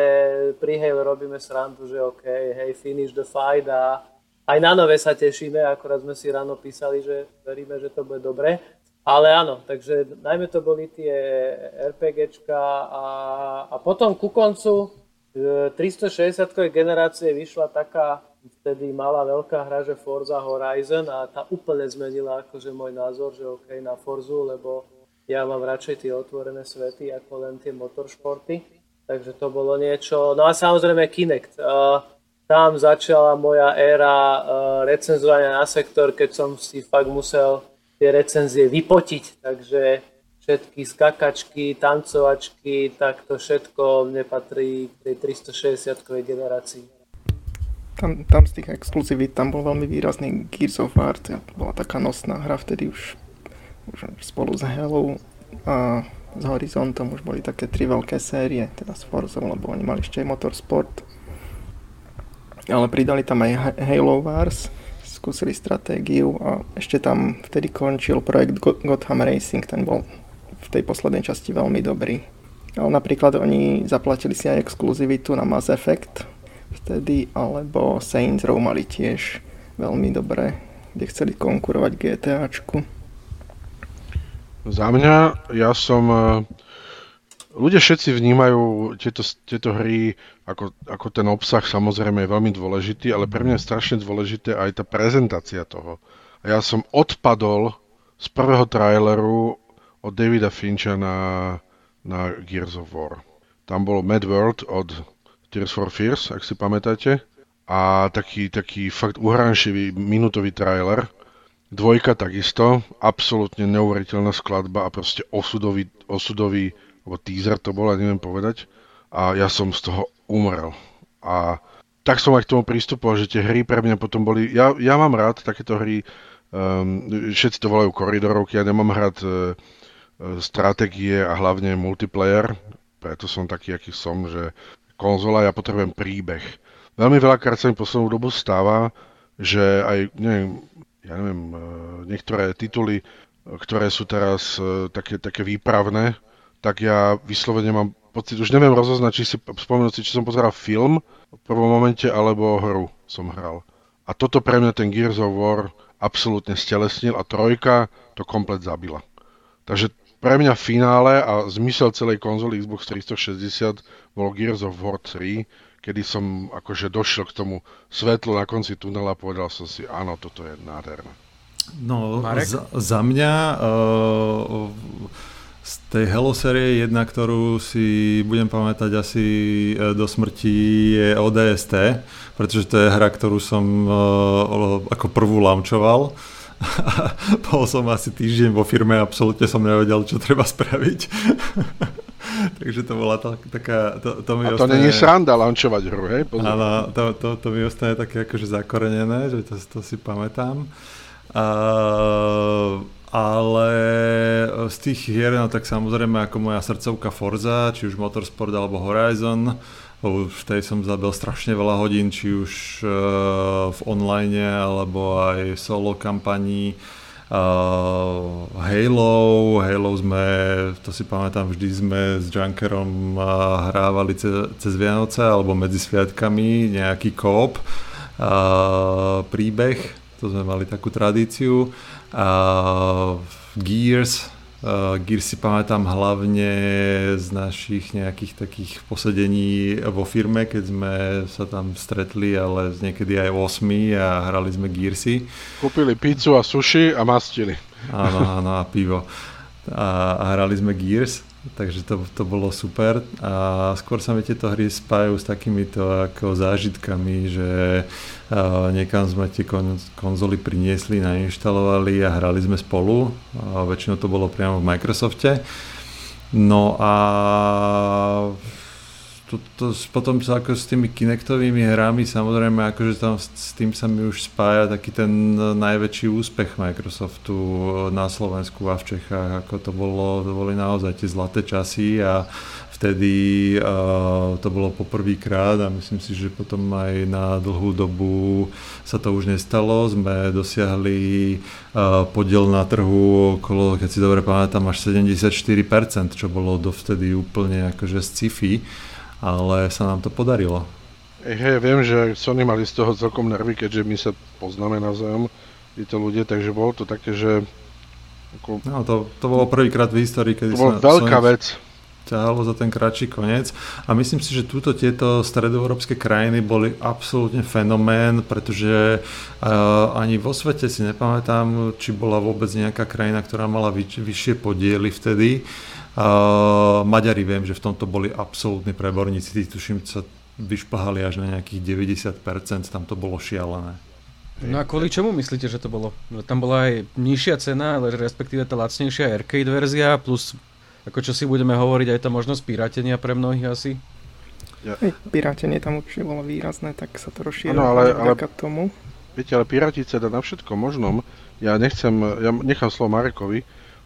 pri Halo robíme srandu, že OK, hej, finish the fight a aj na nové sa tešíme, akorát sme si ráno písali, že veríme, že to bude dobre. Ale áno, takže najmä to boli tie RPGčka a, a potom ku koncu 360 generácie vyšla taká vtedy malá veľká hra, že Forza Horizon a tá úplne zmenila akože môj názor, že OK na Forzu, lebo ja mám radšej tie otvorené svety ako len tie motoršporty. Takže to bolo niečo. No a samozrejme Kinect. Tam začala moja éra recenzovania na sektor, keď som si fakt musel tie recenzie vypotiť. Takže všetky skakačky, tancovačky, tak to všetko mne patrí k tej 360 generácii. Tam, tam z tých exkluzivít tam bol veľmi výrazný Gears of War, to bola taká nosná hra vtedy už, už spolu s Halo a s Horizontom už boli také tri veľké série, teda s Forzom, lebo oni mali ešte aj Motorsport. ale pridali tam aj Halo Wars, skúsili stratégiu a ešte tam vtedy končil projekt Gotham Racing, ten bol v tej poslednej časti veľmi dobrý. Ale napríklad oni zaplatili si aj exkluzivitu na Mass Effect vtedy, alebo Saints Row mali tiež veľmi dobré, kde chceli konkurovať GTAčku. Za mňa, ja som ľudia všetci vnímajú tieto, tieto hry ako, ako ten obsah samozrejme je veľmi dôležitý, ale pre mňa je strašne dôležité aj tá prezentácia toho. A ja som odpadol z prvého traileru od Davida Fincha na, na Gears of War. Tam bol Mad World od Tears for Fears, ak si pamätáte. A taký, taký fakt uhranšivý minútový trailer. Dvojka takisto, absolútne neuveriteľná skladba a proste osudový, osudový alebo teaser to bol, neviem povedať. A ja som z toho umrel. A tak som aj k tomu pristupoval, že tie hry pre mňa potom boli... Ja, ja mám rád takéto hry, um, všetci to volajú koridorovky, ja nemám rád uh, stratégie a hlavne multiplayer, preto som taký, aký som, že konzola, ja potrebujem príbeh. Veľmi veľakrát sa mi poslednú dobu stáva, že aj, neviem, ja neviem, uh, niektoré tituly, ktoré sú teraz uh, také, také výpravné, tak ja vyslovene mám pocit, už neviem rozoznať, či si spomenúť si, či som pozeral film v prvom momente, alebo hru som hral. A toto pre mňa ten Gears of War absolútne stelesnil a trojka to komplet zabila. Takže pre mňa finále a zmysel celej konzoly Xbox 360 bol Gears of War 3, kedy som akože došiel k tomu svetlu na konci tunela a povedal som si, áno, toto je nádherné. No, za, za mňa uh, z tej Hello série jedna, ktorú si budem pamätať asi e, do smrti je ODST, pretože to je hra, ktorú som uh, ako prvú launchoval. *laughs* Bol som asi týždeň vo firme absolútne som nevedel, čo treba spraviť. *laughs* Takže to bola tá, taká... To, to mi a to ostane, není sranda launchovať hru, hej? Áno, to, to, to mi ostane také akože zakorenené, že to, to si pamätám. Uh, ale z tých hier, no tak samozrejme ako moja srdcovka Forza, či už Motorsport alebo Horizon, už v tej som zabil strašne veľa hodín, či už uh, v online alebo aj solo kampaní. Uh, Halo, Halo sme, to si pamätám, vždy sme s Junkerom uh, hrávali ce, cez Vianoce alebo medzi sviatkami nejaký kóp, uh, príbeh, to sme mali takú tradíciu. Uh, Gears, uh, Gears si pamätám hlavne z našich nejakých takých posedení vo firme, keď sme sa tam stretli, ale niekedy aj 8 a hrali sme Gearsy. Kúpili pizzu a sushi a mastili. Áno, áno, a pivo. A, a hrali sme Gears takže to, to bolo super a skôr sa mi tieto hry spájajú s takýmito ako zážitkami, že uh, niekam sme tie kon, konzoly priniesli, nainštalovali a hrali sme spolu, a väčšinou to bolo priamo v Microsofte. No a to, to, potom sa ako s tými Kinectovými hrami, samozrejme akože tam s tým sa mi už spája taký ten najväčší úspech Microsoftu na Slovensku a v Čechách, ako to bolo, to boli naozaj tie zlaté časy a vtedy uh, to bolo poprvýkrát a myslím si, že potom aj na dlhú dobu sa to už nestalo. Sme dosiahli uh, podiel na trhu okolo, keď si dobre pamätám, až 74%, čo bolo dovtedy úplne akože sci-fi ale sa nám to podarilo. Hej, viem, že Sony mali z toho celkom nervy, keďže my sa poznáme navzájom, títo ľudia, takže bolo to také, že... Ako... No, to, to bolo prvýkrát v histórii, kedy to bola veľká Sony vec. ťahalo za ten kratší koniec a myslím si, že túto tieto stredoeurópske krajiny boli absolútne fenomén, pretože uh, ani vo svete si nepamätám, či bola vôbec nejaká krajina, ktorá mala vyš- vyššie podiely vtedy. Uh, Maďari viem, že v tomto boli absolútni preborníci, tí tuším sa vyšplhali až na nejakých 90%, tam to bolo šialené. No a kvôli čomu myslíte, že to bolo? Tam bola aj nižšia cena, ale respektíve tá lacnejšia arcade verzia, plus ako čo si budeme hovoriť, aj tá možnosť pirátenia pre mnohých asi? Ja. pirátenie tam určite bolo výrazné, tak sa to rozšírilo ale, ale, tomu. Viete, ale pirátiť sa dá na všetko možnom. Ja nechcem, ja nechám slovo Marekovi,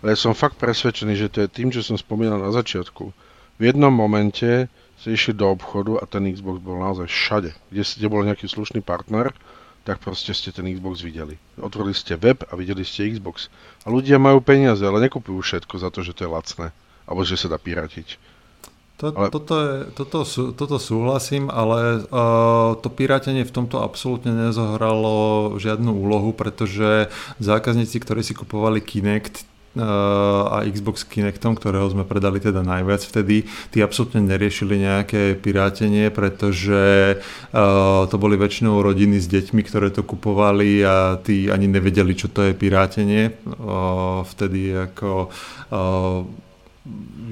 ale som fakt presvedčený, že to je tým, čo som spomínal na začiatku. V jednom momente ste išli do obchodu a ten Xbox bol naozaj všade. Kde, kde bol nejaký slušný partner, tak proste ste ten Xbox videli. Otvorili ste web a videli ste Xbox. A ľudia majú peniaze, ale nekupujú všetko za to, že to je lacné. Alebo že sa dá piratiť. To, ale... toto, je, toto, toto súhlasím, ale uh, to pirátenie v tomto absolútne nezohralo žiadnu úlohu, pretože zákazníci, ktorí si kupovali Kinect, a Xbox Kinectom, ktorého sme predali teda najviac vtedy, tí absolútne neriešili nejaké pirátenie, pretože to boli väčšinou rodiny s deťmi, ktoré to kupovali a tí ani nevedeli, čo to je pirátenie. Vtedy ako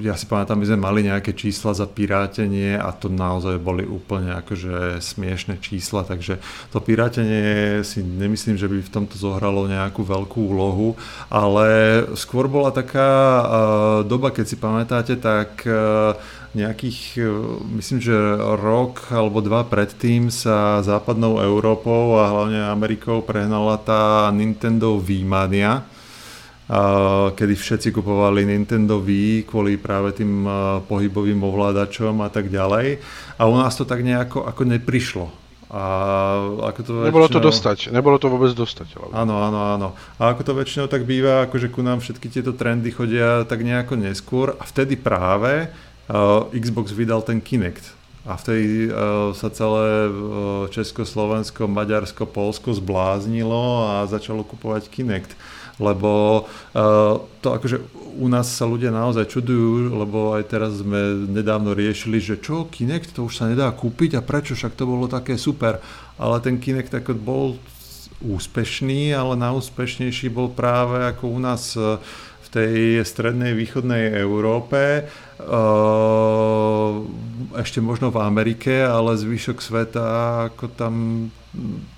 ja si pamätám, my sme mali nejaké čísla za pirátenie a to naozaj boli úplne akože smiešne čísla, takže to pirátenie si nemyslím, že by v tomto zohralo nejakú veľkú úlohu, ale skôr bola taká uh, doba, keď si pamätáte, tak uh, nejakých, myslím, že rok alebo dva predtým sa západnou Európou a hlavne Amerikou prehnala tá Nintendo V-mania, kedy všetci kupovali Nintendo Wii kvôli práve tým pohybovým ovládačom a tak ďalej. A u nás to tak nejako ako neprišlo. A ako to väčšinou... Nebolo to dostať, nebolo to vôbec dostať. Ale... Áno, áno, áno. A ako to väčšinou tak býva, akože ku nám všetky tieto trendy chodia tak nejako neskôr a vtedy práve uh, Xbox vydal ten Kinect. A vtedy uh, sa celé uh, Česko, Slovensko, Maďarsko, Polsko zbláznilo a začalo kupovať Kinect lebo uh, to akože u nás sa ľudia naozaj čudujú, lebo aj teraz sme nedávno riešili, že čo, Kinect, to už sa nedá kúpiť a prečo, však to bolo také super. Ale ten Kinect ako bol úspešný, ale najúspešnejší bol práve ako u nás e, v tej strednej východnej Európe, e, ešte možno v Amerike, ale zvyšok sveta ako tam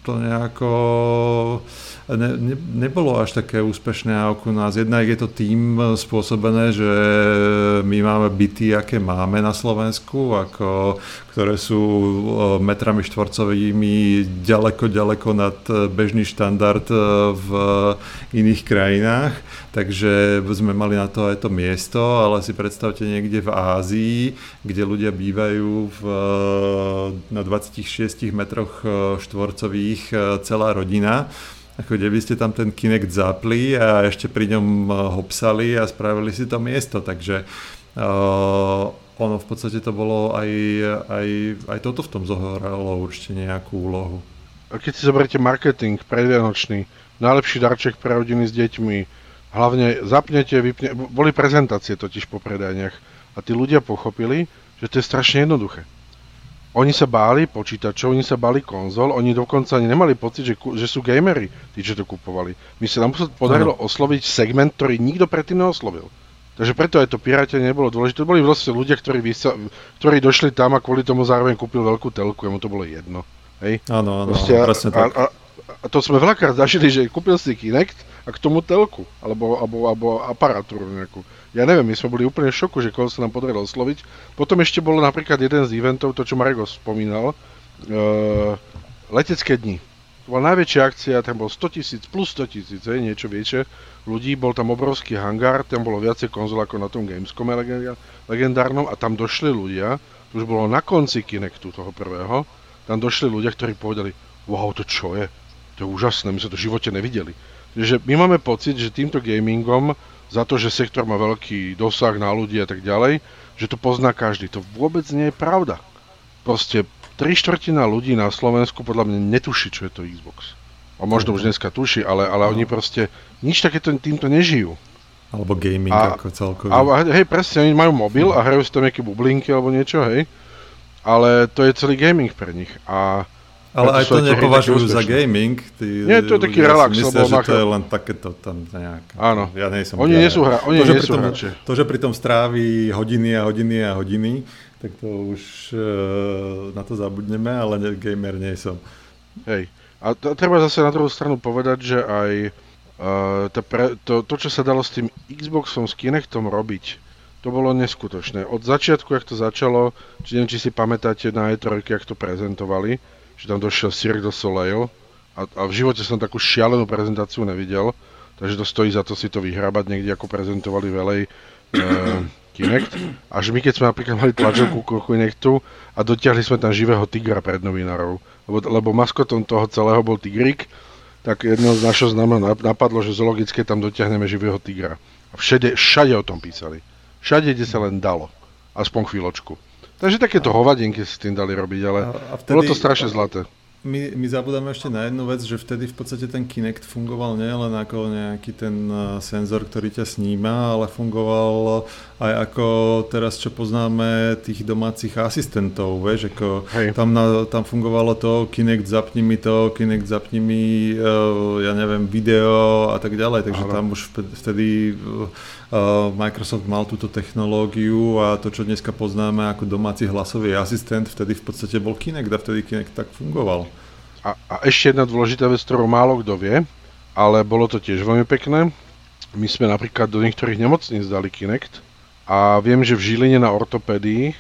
to nejako ne, ne, nebolo až také úspešné ako u nás. Jednak je to tým spôsobené, že my máme byty, aké máme na Slovensku, ako, ktoré sú metrami štvorcovými ďaleko, ďaleko nad bežný štandard v iných krajinách. Takže sme mali na to aj to miesto, ale si predstavte niekde v Ázii, kde ľudia bývajú v, na 26 metroch štvorcových e, celá rodina. Ako kde by ste tam ten Kinect zapli a ešte pri ňom eh, hopsali a spravili si to miesto, takže uh, ono v podstate to bolo aj, aj, aj toto v tom zohralo určite nejakú úlohu. A keď si zoberiete marketing predvianočný, najlepší darček pre rodiny s deťmi, hlavne zapnete, vypne, boli prezentácie totiž po predajniach a tí ľudia pochopili, že to je strašne jednoduché oni sa báli počítačov, oni sa báli konzol, oni dokonca ani nemali pocit, že, že sú gamery, tí, čo to kupovali. My sa nám podarilo ano. osloviť segment, ktorý nikto predtým neoslovil. Takže preto aj to pirátenie nebolo dôležité. To boli vlastne ľudia, ktorí, vysa, ktorí došli tam a kvôli tomu zároveň kúpil veľkú telku, jemu to bolo jedno. Hej? Áno, áno, presne tak. A, a, a to sme veľakrát zažili, že kúpil si Kinect a k tomu telku, alebo, alebo, alebo aparatúru nejakú ja neviem, my sme boli úplne v šoku, že koho sa nám podarilo osloviť. Potom ešte bolo napríklad jeden z eventov, to čo Marego spomínal, uh, letecké dni. To bola najväčšia akcia, tam bol 100 tisíc, plus 100 tisíc, niečo viete, ľudí, bol tam obrovský hangár, tam bolo viacej konzol ako na tom Gamescome legendárnom a tam došli ľudia, to už bolo na konci Kinectu toho prvého, tam došli ľudia, ktorí povedali, wow, to čo je? To je úžasné, my sme to v živote nevideli. Takže my máme pocit, že týmto gamingom za to, že sektor má veľký dosah na ľudí a tak ďalej, že to pozná každý. To vôbec nie je pravda. Proste tri štvrtina ľudí na Slovensku podľa mňa netuší, čo je to Xbox. A možno už dneska tuší, ale, ale oni proste nič takéto týmto nežijú. Alebo gaming a, ako celkový. A, hej, presne, oni majú mobil a hrajú si tam nejaké bublinky alebo niečo, hej. Ale to je celý gaming pre nich. A ale aj to nepovažujú za gaming. Tí Nie, to je taký relax. Myslia, že to je len takéto tam nejaké. Áno. Ja nie som oni nie sú, hra, oni to, nie sú tom. To, že pri tom strávi hodiny a hodiny a hodiny, tak to už uh, na to zabudneme, ale ne, gamer nie som. Hej. A to, treba zase na druhú stranu povedať, že aj uh, to, pre, to, to, čo sa dalo s tým Xboxom, s Kinectom robiť, to bolo neskutočné. Od začiatku, jak to začalo, či neviem, či si pamätáte na E3, jak to prezentovali, že tam došiel Cirque du Soleil a, a v živote som takú šialenú prezentáciu nevidel, takže to stojí za to si to vyhrabať niekde, ako prezentovali velej e, Kinect. Až my, keď sme napríklad mali tlačovku ku Kinectu a dotiahli sme tam živého tigra pred novinárov, lebo, lebo maskotom toho celého bol tigrik, tak jedno z našho znamená napadlo, že zoologické tam dotiahneme živého tigra. A všade, všade o tom písali. Všade, kde sa len dalo. Aspoň chvíľočku. Takže takéto hovadinky s tým dali robiť, ale a, a vtedy, bolo to strašne zlaté my, my zabudáme ešte na jednu vec, že vtedy v podstate ten Kinect fungoval nielen ako nejaký ten eh, senzor, ktorý ťa sníma, ale fungoval aj ako teraz, čo poznáme tých domácich asistentov, vieš, ako tam, na, tam fungovalo to, Kinect zapni mi to, Kinect zapni mi, uh, ja neviem, video a tak ďalej, takže Aha. tam už vtedy Microsoft mal túto technológiu a to, čo dneska poznáme ako domáci hlasový asistent, vtedy v podstate bol Kinect a vtedy Kinect tak fungoval. A, a ešte jedna dôležitá vec, ktorú málo kto vie, ale bolo to tiež veľmi pekné. My sme napríklad do niektorých nemocníc dali Kinect, a viem, že v Žiline na ortopédii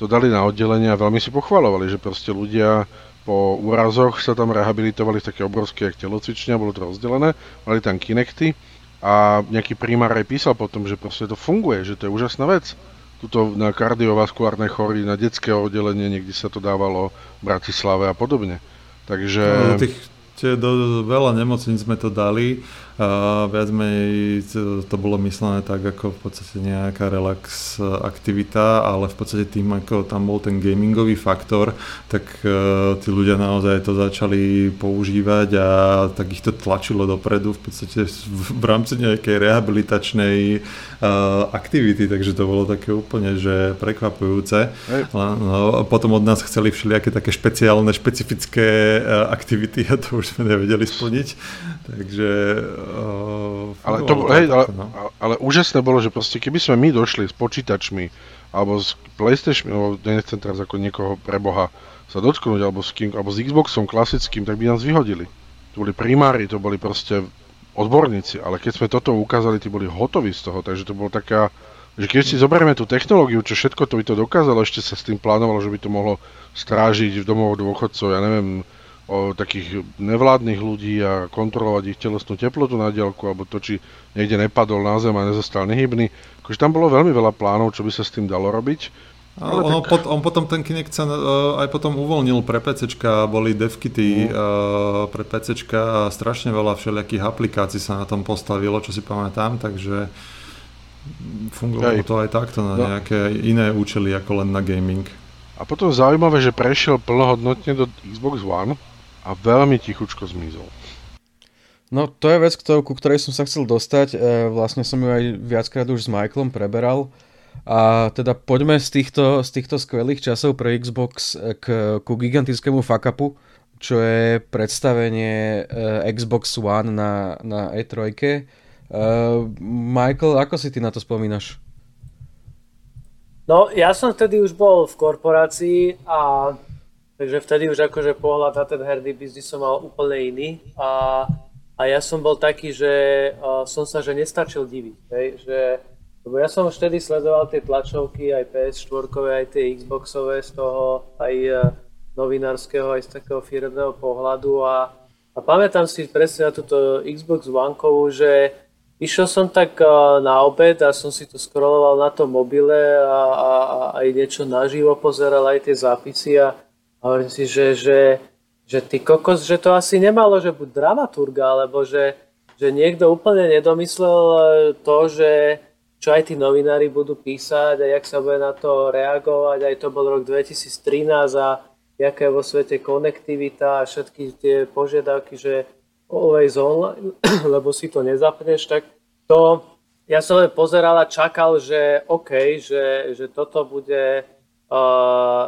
to dali na oddelenie a veľmi si pochvalovali, že proste ľudia po úrazoch sa tam rehabilitovali v také obrovské jak telocvičňa, bolo to rozdelené, mali tam kinekty a nejaký primár aj písal potom, že proste to funguje, že to je úžasná vec. Tuto na kardiovaskulárne chory, na detské oddelenie, niekde sa to dávalo v Bratislave a podobne. Takže... No, tých, do, do veľa nemocníc sme to dali a viac menej to, to bolo myslené tak ako v podstate nejaká relax aktivita, ale v podstate tým, ako tam bol ten gamingový faktor, tak uh, tí ľudia naozaj to začali používať a tak ich to tlačilo dopredu v podstate v, v rámci nejakej rehabilitačnej uh, aktivity, takže to bolo také úplne, že prekvapujúce. No, potom od nás chceli všelijaké také špeciálne, špecifické uh, aktivity a to už sme nevedeli splniť, takže Uh, ale, to, hej, ale, no. ale úžasné bolo, že proste keby sme my došli s počítačmi alebo s PlayStation, alebo nechcem teraz ako niekoho pre Boha sa dotknúť, alebo s, kým, alebo s Xboxom klasickým, tak by nás vyhodili. To boli primári, to boli proste odborníci, ale keď sme toto ukázali, tí boli hotoví z toho, takže to bolo taká, že keď si zoberieme tú technológiu, čo všetko to by to dokázalo, ešte sa s tým plánovalo, že by to mohlo strážiť v domov dôchodcov, ja neviem, o takých nevládnych ľudí a kontrolovať ich telesnú teplotu na diálku, alebo to, či niekde nepadol na zem a nezostal nehybný. Akože tam bolo veľmi veľa plánov, čo by sa s tým dalo robiť. Ale ono, tak... pot, on potom ten Kinect sa uh, aj potom uvoľnil pre PCčka, boli devkity uh, pre PCčka a strašne veľa všelijakých aplikácií sa na tom postavilo, čo si pamätám, takže fungovalo aj. to aj takto na no. nejaké iné účely ako len na gaming. A potom zaujímavé, že prešiel plnohodnotne do Xbox One, a veľmi tichučko zmizol. No to je vec, ku ktorej som sa chcel dostať. E, vlastne som ju aj viackrát už s Michaelom preberal. A teda poďme z týchto, z týchto skvelých časov pre Xbox k, ku gigantickému fuck-upu, čo je predstavenie e, Xbox One na, na E3. Uh, e, Michael, ako si ty na to spomínaš? No, ja som vtedy už bol v korporácii a Takže vtedy už akože pohľad na ten herný biznis som mal úplne iný a, a ja som bol taký, že uh, som sa že nestačil diviť, hej, že lebo ja som vtedy sledoval tie tlačovky, aj PS4, aj tie Xboxové z toho, aj uh, novinárskeho, aj z takého firmného pohľadu a, a pamätám si presne na túto Xbox One, že išiel som tak uh, na obed a som si to scrolloval na tom mobile a, a, a aj niečo naživo pozeral, aj tie zápisy a hovorím si, že, že, že ty kokos, že to asi nemalo, že buď dramaturga, alebo že, že niekto úplne nedomyslel e, to, že čo aj tí novinári budú písať a jak sa bude na to reagovať. Aj to bol rok 2013 a jaká je vo svete konektivita a všetky tie požiadavky, že always online, *clears throat* lebo si to nezapneš, tak to ja som len pozeral a čakal, že OK, že, že toto bude uh,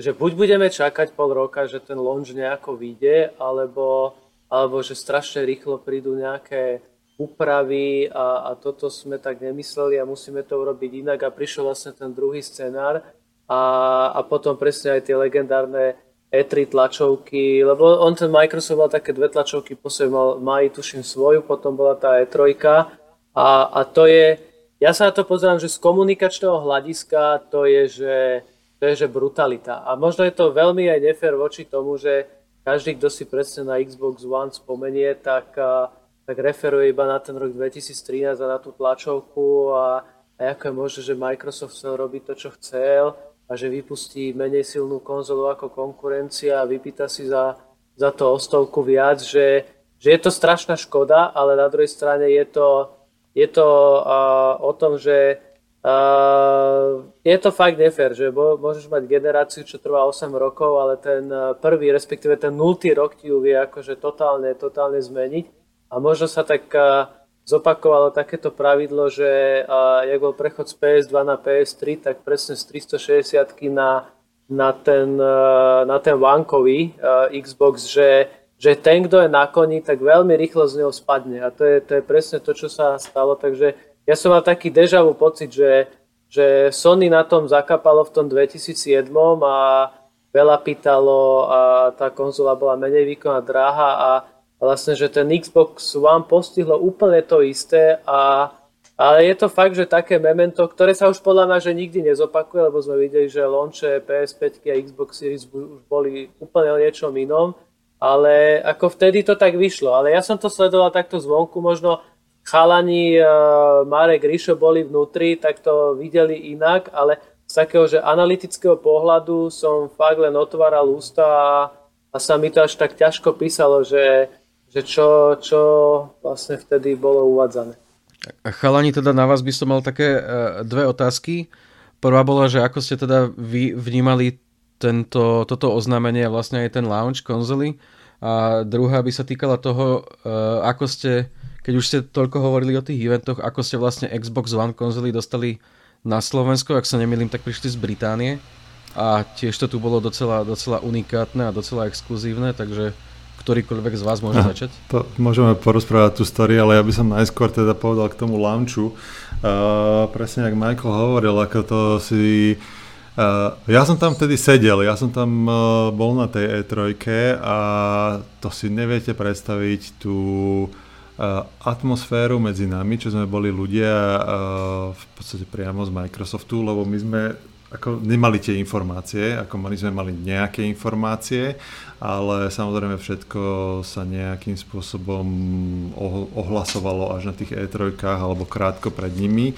že buď budeme čakať pol roka, že ten launch nejako vyjde, alebo, alebo že strašne rýchlo prídu nejaké úpravy a, a toto sme tak nemysleli a musíme to urobiť inak. A prišiel vlastne ten druhý scenár a, a potom presne aj tie legendárne E3 tlačovky, lebo on ten Microsoft mal také dve tlačovky, po sebe mal, má tuším svoju, potom bola tá E3 a, a to je, ja sa na to pozerám, že z komunikačného hľadiska to je, že to je že brutalita. A možno je to veľmi aj nefér voči tomu, že každý, kto si presne na Xbox One spomenie, tak, tak referuje iba na ten rok 2013 a na tú tlačovku a, a ako je možné, že Microsoft chcel robiť to, čo chcel a že vypustí menej silnú konzolu ako konkurencia a vypýta si za, za to o stovku viac, že, že je to strašná škoda, ale na druhej strane je to, je to uh, o tom, že uh, je to fakt nefér, že môžeš mať generáciu, čo trvá 8 rokov, ale ten prvý, respektíve ten nultý rok ti ju vie akože totálne, totálne zmeniť a možno sa tak uh, zopakovalo takéto pravidlo, že uh, jak bol prechod z PS2 na PS3, tak presne z 360 na, na ten, uh, na ten vankový uh, Xbox, že, že ten, kto je na koni, tak veľmi rýchlo z neho spadne. A to je, to je presne to, čo sa stalo. Takže ja som mal taký dežavú pocit, že, že Sony na tom zakapalo v tom 2007 a veľa pýtalo a tá konzola bola menej výkonná dráha a vlastne, že ten Xbox One postihlo úplne to isté a ale je to fakt, že také memento, ktoré sa už podľa mňa že nikdy nezopakuje, lebo sme videli, že launche PS5 a Xbox Series už boli úplne o niečom inom, ale ako vtedy to tak vyšlo. Ale ja som to sledoval takto zvonku, možno chalani uh, Marek Ríšo boli vnútri, tak to videli inak, ale z takého, že analytického pohľadu som fakt len otváral ústa a, a sa mi to až tak ťažko písalo, že že čo, čo vlastne vtedy bolo uvádzané. Chalani, teda na vás by som mal také e, dve otázky. Prvá bola, že ako ste teda vy vnímali tento, toto oznámenie a vlastne aj ten launch konzoly. A druhá by sa týkala toho, e, ako ste, keď už ste toľko hovorili o tých eventoch, ako ste vlastne Xbox One konzoly dostali na Slovensko, ak sa nemýlim, tak prišli z Británie. A tiež to tu bolo docela, docela unikátne a docela exkluzívne, takže ktorýkoľvek z vás môže začať? To môžeme porozprávať tú story, ale ja by som najskôr teda povedal k tomu launchu. Uh, presne ako Michael hovoril, ako to si... Uh, ja som tam vtedy sedel, ja som tam uh, bol na tej E3 a to si neviete predstaviť tú uh, atmosféru medzi nami, čo sme boli ľudia uh, v podstate priamo z Microsoftu, lebo my sme ako nemali tie informácie, ako mali sme mali nejaké informácie, ale samozrejme všetko sa nejakým spôsobom ohlasovalo až na tých E3 alebo krátko pred nimi.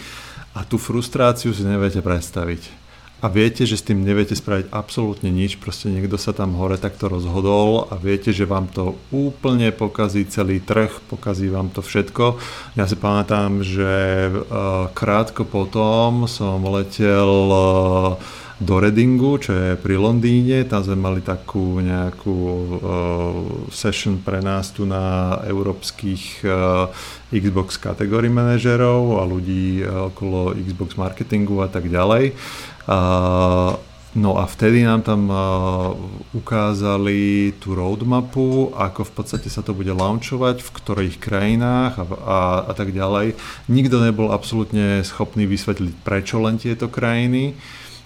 A tú frustráciu si neviete predstaviť a viete, že s tým neviete spraviť absolútne nič, proste niekto sa tam hore takto rozhodol a viete, že vám to úplne pokazí celý trh, pokazí vám to všetko. Ja si pamätám, že uh, krátko potom som letel uh, do Readingu, čo je pri Londýne. Tam sme mali takú nejakú uh, session pre nás tu na európskych uh, Xbox kategórií manažerov a ľudí okolo Xbox marketingu a tak ďalej. No a vtedy nám tam ukázali tú roadmapu, ako v podstate sa to bude launchovať, v ktorých krajinách a, a, a tak ďalej. Nikto nebol absolútne schopný vysvetliť, prečo len tieto krajiny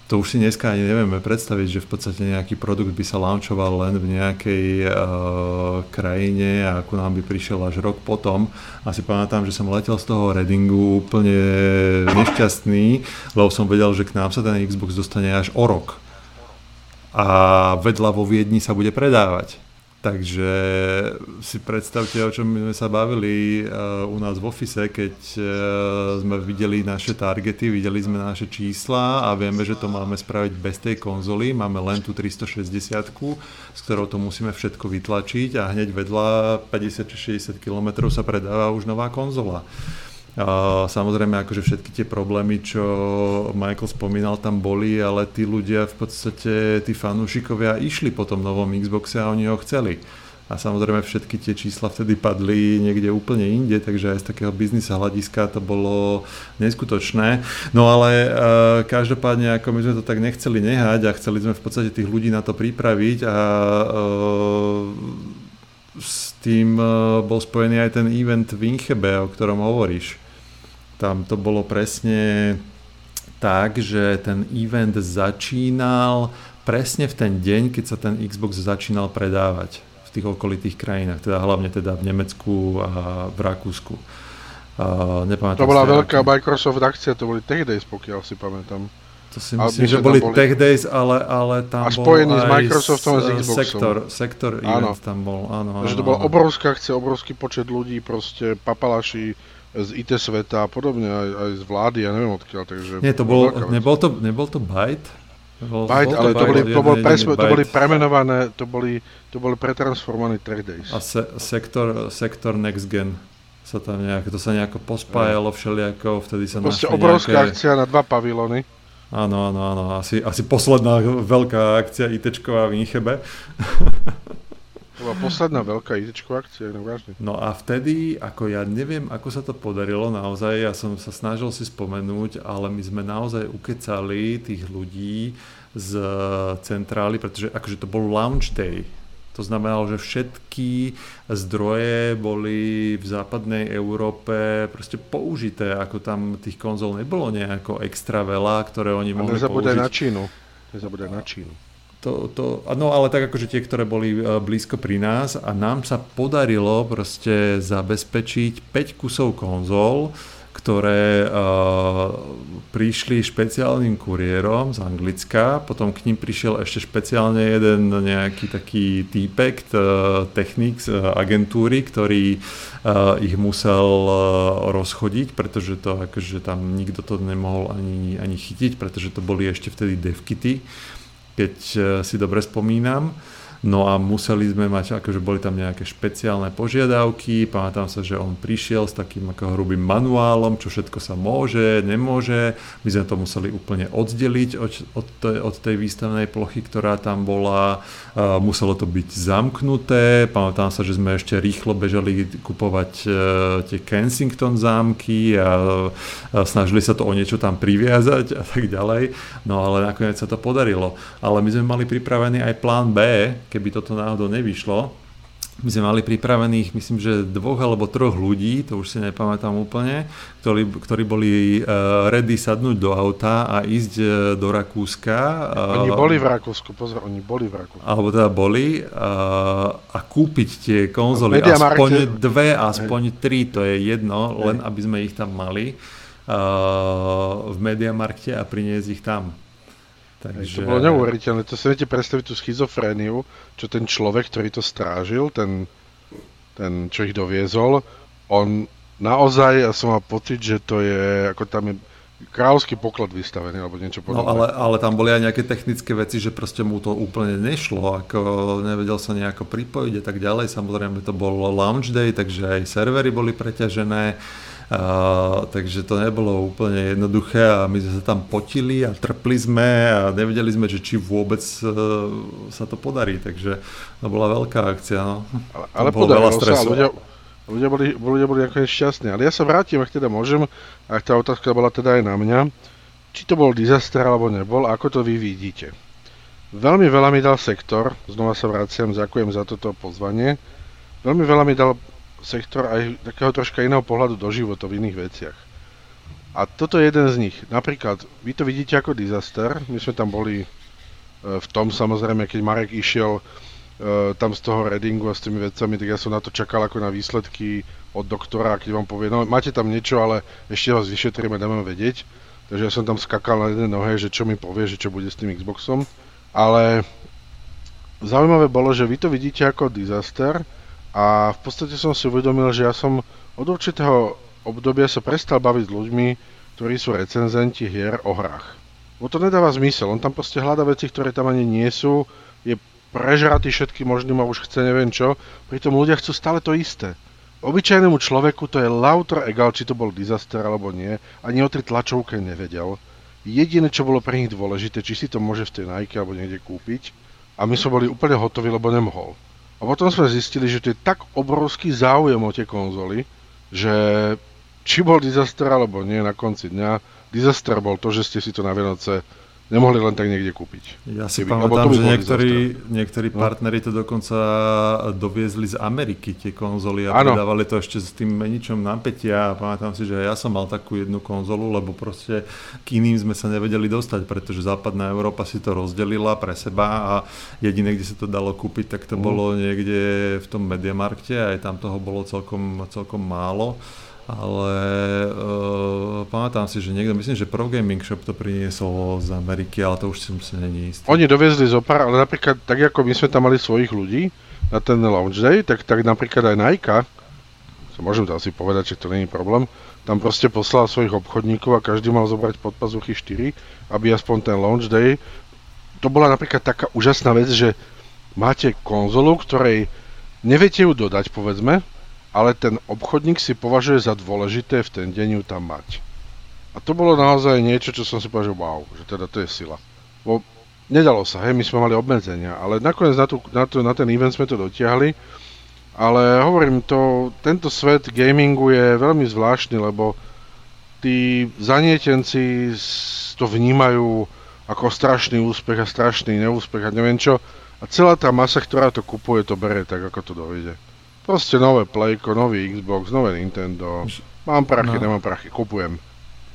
to už si dneska ani nevieme predstaviť, že v podstate nejaký produkt by sa launchoval len v nejakej uh, krajine a ako nám by prišiel až rok potom. A si pamätám, že som letel z toho Readingu úplne nešťastný, lebo som vedel, že k nám sa ten Xbox dostane až o rok. A vedľa vo Viedni sa bude predávať. Takže si predstavte, o čom sme sa bavili uh, u nás v office, keď uh, sme videli naše targety, videli sme naše čísla a vieme, že to máme spraviť bez tej konzoly. Máme len tú 360, s ktorou to musíme všetko vytlačiť a hneď vedľa 50-60 km sa predáva už nová konzola. Samozrejme, akože všetky tie problémy, čo Michael spomínal, tam boli, ale tí ľudia v podstate, tí fanúšikovia išli po tom novom Xboxe a oni ho chceli. A samozrejme všetky tie čísla vtedy padli niekde úplne inde, takže aj z takého biznisa hľadiska to bolo neskutočné. No ale e, každopádne, ako my sme to tak nechceli nehať a chceli sme v podstate tých ľudí na to pripraviť a e, s tým e, bol spojený aj ten event v Inchebe, o ktorom hovoríš. Tam to bolo presne tak, že ten event začínal presne v ten deň, keď sa ten Xbox začínal predávať v tých okolitých krajinách, teda hlavne teda v Nemecku a v Rakúsku. Uh, to bola veľká aký... Microsoft akcia, to boli Tech Days, pokiaľ si pamätám. To si myslím, že boli, boli Tech Days, ale, ale tam a bol s Microsoftom a s Xboxom. Sektor, sektor event áno. tam bol, áno, áno. Takže to bola obrovská akcia, obrovský počet ľudí, proste papalaši, z IT sveta a podobne, aj, aj z vlády, ja neviem odkiaľ, takže... Nie, to bol, nebol, to, nebol to Byte? Bol, Byte, bol ale to, boli, to, bol presme, to boli premenované, to boli, to boli pretransformované Track Days. A se, sektor, sektor Next Gen sa tam nejak, to sa nejako pospájalo všelijako, vtedy sa Proste obrovská nejaké... akcia na dva pavilony. Áno, áno, áno, asi, asi posledná veľká akcia ITčková v Inchebe. *laughs* Bola posledná veľká IT akcia, no vážne. No a vtedy, ako ja neviem, ako sa to podarilo naozaj, ja som sa snažil si spomenúť, ale my sme naozaj ukecali tých ľudí z centrály, pretože akože to bol launch day. To znamenalo, že všetky zdroje boli v západnej Európe proste použité, ako tam tých konzol nebolo nejako extra veľa, ktoré oni mohli použiť. na Čínu. Nezabúdaj na Čínu to, to, no ale tak akože tie, ktoré boli e, blízko pri nás a nám sa podarilo proste zabezpečiť 5 kusov konzol, ktoré uh, prišli špeciálnym kuriérom z Anglicka, potom k ním prišiel ešte špeciálne jeden nejaký taký týpek, uh, technik z uh, agentúry, ktorý uh, ich musel uh, rozchodiť, pretože to akože tam nikto to nemohol ani, ani chytiť, pretože to boli ešte vtedy devkity keď eh, si dobre spomínam. No a museli sme mať, akože boli tam nejaké špeciálne požiadavky, pamätám sa, že on prišiel s takým ako hrubým manuálom, čo všetko sa môže, nemôže. My sme to museli úplne oddeliť od, od, tej, od tej výstavnej plochy, ktorá tam bola. Uh, muselo to byť zamknuté. Pamätám sa, že sme ešte rýchlo bežali kupovať uh, tie Kensington zámky a uh, snažili sa to o niečo tam priviazať a tak ďalej. No ale nakoniec sa to podarilo. Ale my sme mali pripravený aj plán B, keby toto náhodou nevyšlo. My sme mali pripravených, myslím, že dvoch alebo troch ľudí, to už si nepamätám úplne, ktorí, ktorí boli uh, ready sadnúť do auta a ísť uh, do Rakúska. Uh, oni boli v Rakúsku, pozor, oni boli v Rakúsku. Alebo teda boli uh, a kúpiť tie konzoly, aspoň dve, aspoň tri, to je jedno, len aby sme ich tam mali uh, v Mediamarkte a priniesť ich tam. Takže... To bolo neuveriteľné, to si viete predstaviť tú schizofréniu, čo ten človek, ktorý to strážil, ten, ten čo ich doviezol, on naozaj, ja som mal pocit, že to je, ako tam je kráľovský poklad vystavený, alebo niečo podobné. No ale, ale tam boli aj nejaké technické veci, že proste mu to úplne nešlo, ako nevedel sa nejako pripojiť a tak ďalej. Samozrejme to bol launch day, takže aj servery boli preťažené. A, takže to nebolo úplne jednoduché a my sme sa tam potili a trpli sme a nevedeli sme, že či vôbec uh, sa to podarí, takže to bola veľká akcia. No. Ale, ale podarilo sa, ľudia, ľudia, boli, ľudia boli nakoniec šťastní. Ale ja sa vrátim, ak teda môžem, ak tá otázka bola teda aj na mňa, či to bol disaster alebo nebol, ako to vy vidíte. Veľmi veľa mi dal sektor, znova sa vraciam, ďakujem za toto pozvanie. Veľmi veľa mi dal sektor aj takého troška iného pohľadu do života v iných veciach. A toto je jeden z nich. Napríklad, vy to vidíte ako disaster, my sme tam boli e, v tom samozrejme, keď Marek išiel e, tam z toho readingu a s tými vecami, tak ja som na to čakal ako na výsledky od doktora, keď vám povie, no máte tam niečo, ale ešte vás vyšetríme, dáme vedieť. Takže ja som tam skakal na jednej nohe, že čo mi povie, že čo bude s tým Xboxom. Ale zaujímavé bolo, že vy to vidíte ako disaster, a v podstate som si uvedomil, že ja som od určitého obdobia sa prestal baviť s ľuďmi, ktorí sú recenzenti hier o hrách. Bo to nedáva zmysel, on tam proste hľada veci, ktoré tam ani nie sú, je prežratý všetkým možným a už chce neviem čo, pritom ľudia chcú stále to isté. Obyčajnému človeku to je lauter egal, či to bol disaster alebo nie, ani o tej tlačovke nevedel. Jediné, čo bolo pre nich dôležité, či si to môže v tej Nike alebo niekde kúpiť. A my sme boli úplne hotoví, lebo nemohol. A potom sme zistili, že to je tak obrovský záujem o tie konzoly, že či bol disaster alebo nie na konci dňa, disaster bol to, že ste si to na Vianoce nemohli len tak niekde kúpiť. Ja si Keby, pamätám, že niektorí, niektorí no. partneri to dokonca doviezli z Ameriky, tie konzoly a ano. predávali to ešte s tým meničom napätia a pamätám si, že ja som mal takú jednu konzolu, lebo proste k iným sme sa nevedeli dostať, pretože západná Európa si to rozdelila pre seba a jediné, kde sa to dalo kúpiť, tak to mm. bolo niekde v tom Mediamarkte a aj tam toho bolo celkom, celkom málo ale uh, pamätám si, že niekto, myslím, že Pro Gaming Shop to priniesol z Ameriky, ale to už som si není istý. Oni doviezli zo pár, ale napríklad tak ako my sme tam mali svojich ľudí na ten launch day, tak, tak napríklad aj Nike to môžem to asi povedať, že to není problém, tam proste poslal svojich obchodníkov a každý mal zobrať pod pazuchy 4, aby aspoň ten launch day, to bola napríklad taká úžasná vec, že máte konzolu, ktorej neviete ju dodať, povedzme, ale ten obchodník si považuje za dôležité v ten deň ju tam mať. A to bolo naozaj niečo, čo som si povedal, že wow, že teda to je sila. Bo nedalo sa, hej, my sme mali obmedzenia, ale nakoniec na, tú, na, tú, na ten event sme to dotiahli, ale hovorím to, tento svet gamingu je veľmi zvláštny, lebo tí zanietenci to vnímajú ako strašný úspech a strašný neúspech a neviem čo. A celá tá masa, ktorá to kupuje, to bere tak, ako to dojde. Proste nové Playko, nový Xbox, nové Nintendo. Mám prachy, no. nemám prachy, kupujem.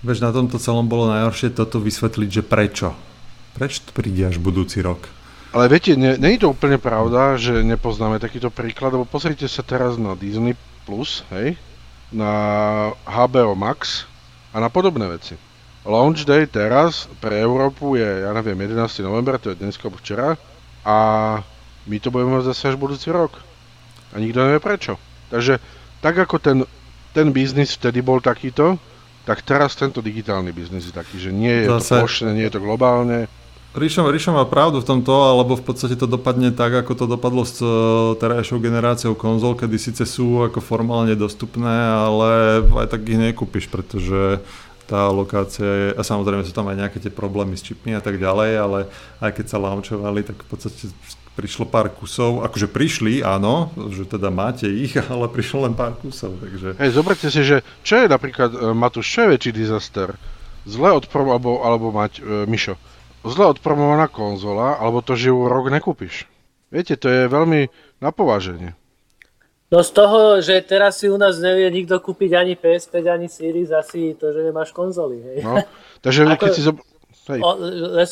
Veď na tomto celom bolo najhoršie toto vysvetliť, že prečo. Prečo to príde až budúci rok? Ale viete, nie, nie je to úplne pravda, že nepoznáme takýto príklad, lebo pozrite sa teraz na Disney+, Plus, hej, na HBO Max a na podobné veci. Launch Day teraz pre Európu je, ja neviem, 11. november, to je dnes včera, a my to budeme mať zase až budúci rok a nikto nevie prečo. Takže tak ako ten, ten biznis vtedy bol takýto, tak teraz tento digitálny biznis je taký, že nie je Zase... to plošné, nie je to globálne. Ríšo, Ríšo má pravdu v tomto, alebo v podstate to dopadne tak, ako to dopadlo s e, terajšou generáciou konzol, kedy síce sú ako formálne dostupné, ale aj tak ich nekúpiš, pretože tá lokácia je, a samozrejme sú tam aj nejaké tie problémy s čipmi a tak ďalej, ale aj keď sa launchovali, tak v podstate prišlo pár kusov, akože prišli, áno, že teda máte ich, *laughs* ale prišlo len pár kusov, takže... Hej, zoberte si, že čo je napríklad, uh, Matúš, čo je väčší disaster? Zle odprom, alebo, alebo mať, uh, Mišo, zle odpromovaná konzola, alebo to, že ju rok nekúpiš. Viete, to je veľmi na pováženie. No z toho, že teraz si u nás nevie nikto kúpiť ani PS5, ani Series, asi to, že nemáš konzoly, hej. No, takže *laughs* Ako, keď si zob... O,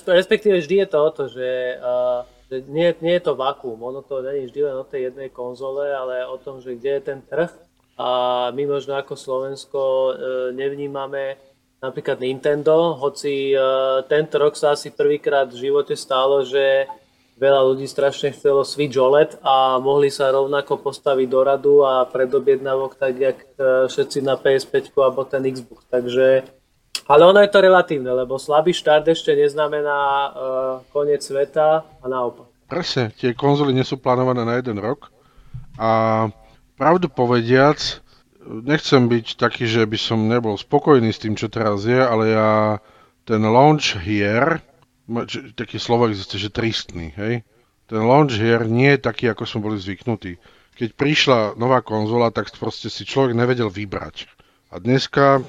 respektíve vždy je to o to, že uh, nie, nie je to vakuum, ono to je vždy len o tej jednej konzole, ale o tom, že kde je ten trh a my možno ako Slovensko e, nevnímame napríklad Nintendo, hoci e, tento rok sa asi prvýkrát v živote stalo, že veľa ľudí strašne chcelo Switch OLED a mohli sa rovnako postaviť do radu a predobjednávok tak, jak e, všetci na PS5 alebo ten Xbox. Takže ale ono je to relatívne, lebo slabý štart ešte neznamená uh, koniec sveta a naopak. Presne, tie konzoly nie sú plánované na jeden rok a pravdu povediac, nechcem byť taký, že by som nebol spokojný s tým, čo teraz je, ale ja ten launch hier, taký slovo existuje, že tristný, hej? Ten launch hier nie je taký, ako sme boli zvyknutí. Keď prišla nová konzola, tak proste si človek nevedel vybrať. A dneska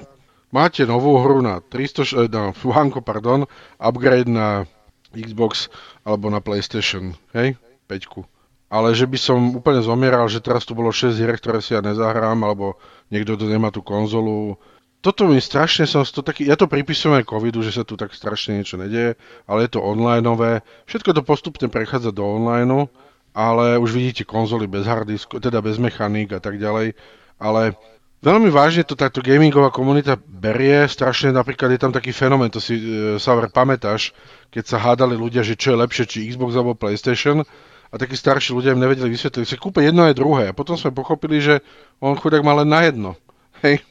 máte novú hru na 300, eh, na Fuhanko, pardon, upgrade na Xbox alebo na PlayStation, hej, 5. Ale že by som úplne zomieral, že teraz tu bolo 6 hier, ktoré si ja nezahrám, alebo niekto tu nemá tú konzolu. Toto mi strašne som to taký, ja to pripisujem aj covidu, že sa tu tak strašne niečo nedieje, ale je to onlineové. Všetko to postupne prechádza do online, ale už vidíte konzoly bez hardisku, teda bez mechaník a tak ďalej. Ale Veľmi vážne to táto gamingová komunita berie, strašne napríklad je tam taký fenomén, to si e, Saver pamätáš, keď sa hádali ľudia, že čo je lepšie, či Xbox alebo PlayStation a takí starší ľudia im nevedeli vysvetliť, si kúpe jedno aj druhé a potom sme pochopili, že on chudák má len na jedno. *laughs* Hej.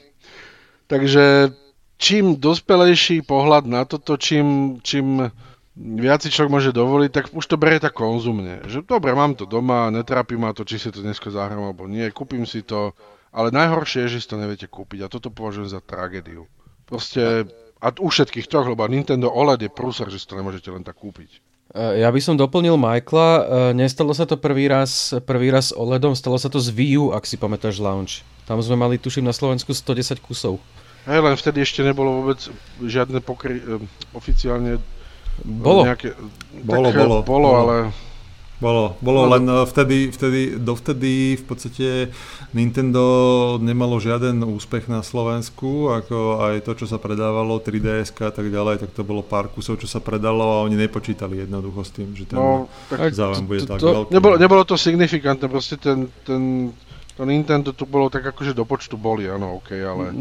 Takže čím dospelejší pohľad na toto, čím, čím viac si človek môže dovoliť, tak už to berie tak konzumne. Že dobre, mám to doma, netrápi ma to, či si to dneska zahrám alebo nie, kúpim si to, ale najhoršie je, že si to neviete kúpiť a toto považujem za tragédiu. Proste, a u všetkých troch, lebo Nintendo OLED je prúser, že si to nemôžete len tak kúpiť. E, ja by som doplnil Michaela, e, nestalo sa to prvý raz, prvý raz OLEDom, stalo sa to z Wii U, ak si pamätáš launch. Tam sme mali, tuším, na Slovensku 110 kusov. Hej, len vtedy ešte nebolo vôbec žiadne pokry, e, oficiálne bolo. Nejaké, bolo, tak, bolo, bolo, bolo, ale bolo, bolo len eh, vtedy, vtedy, dovtedy v podstate Nintendo nemalo žiaden úspech na Slovensku, ako aj to, čo sa predávalo, 3DS a tak ďalej, tak to bolo pár kusov, čo sa predalo a oni nepočítali jednoducho s tým, že ten no, záujem bude tak veľký. Nebolo, nebolo to signifikantné, proste ten, ten to Nintendo tu bolo tak akože do počtu boli, áno, OK, ale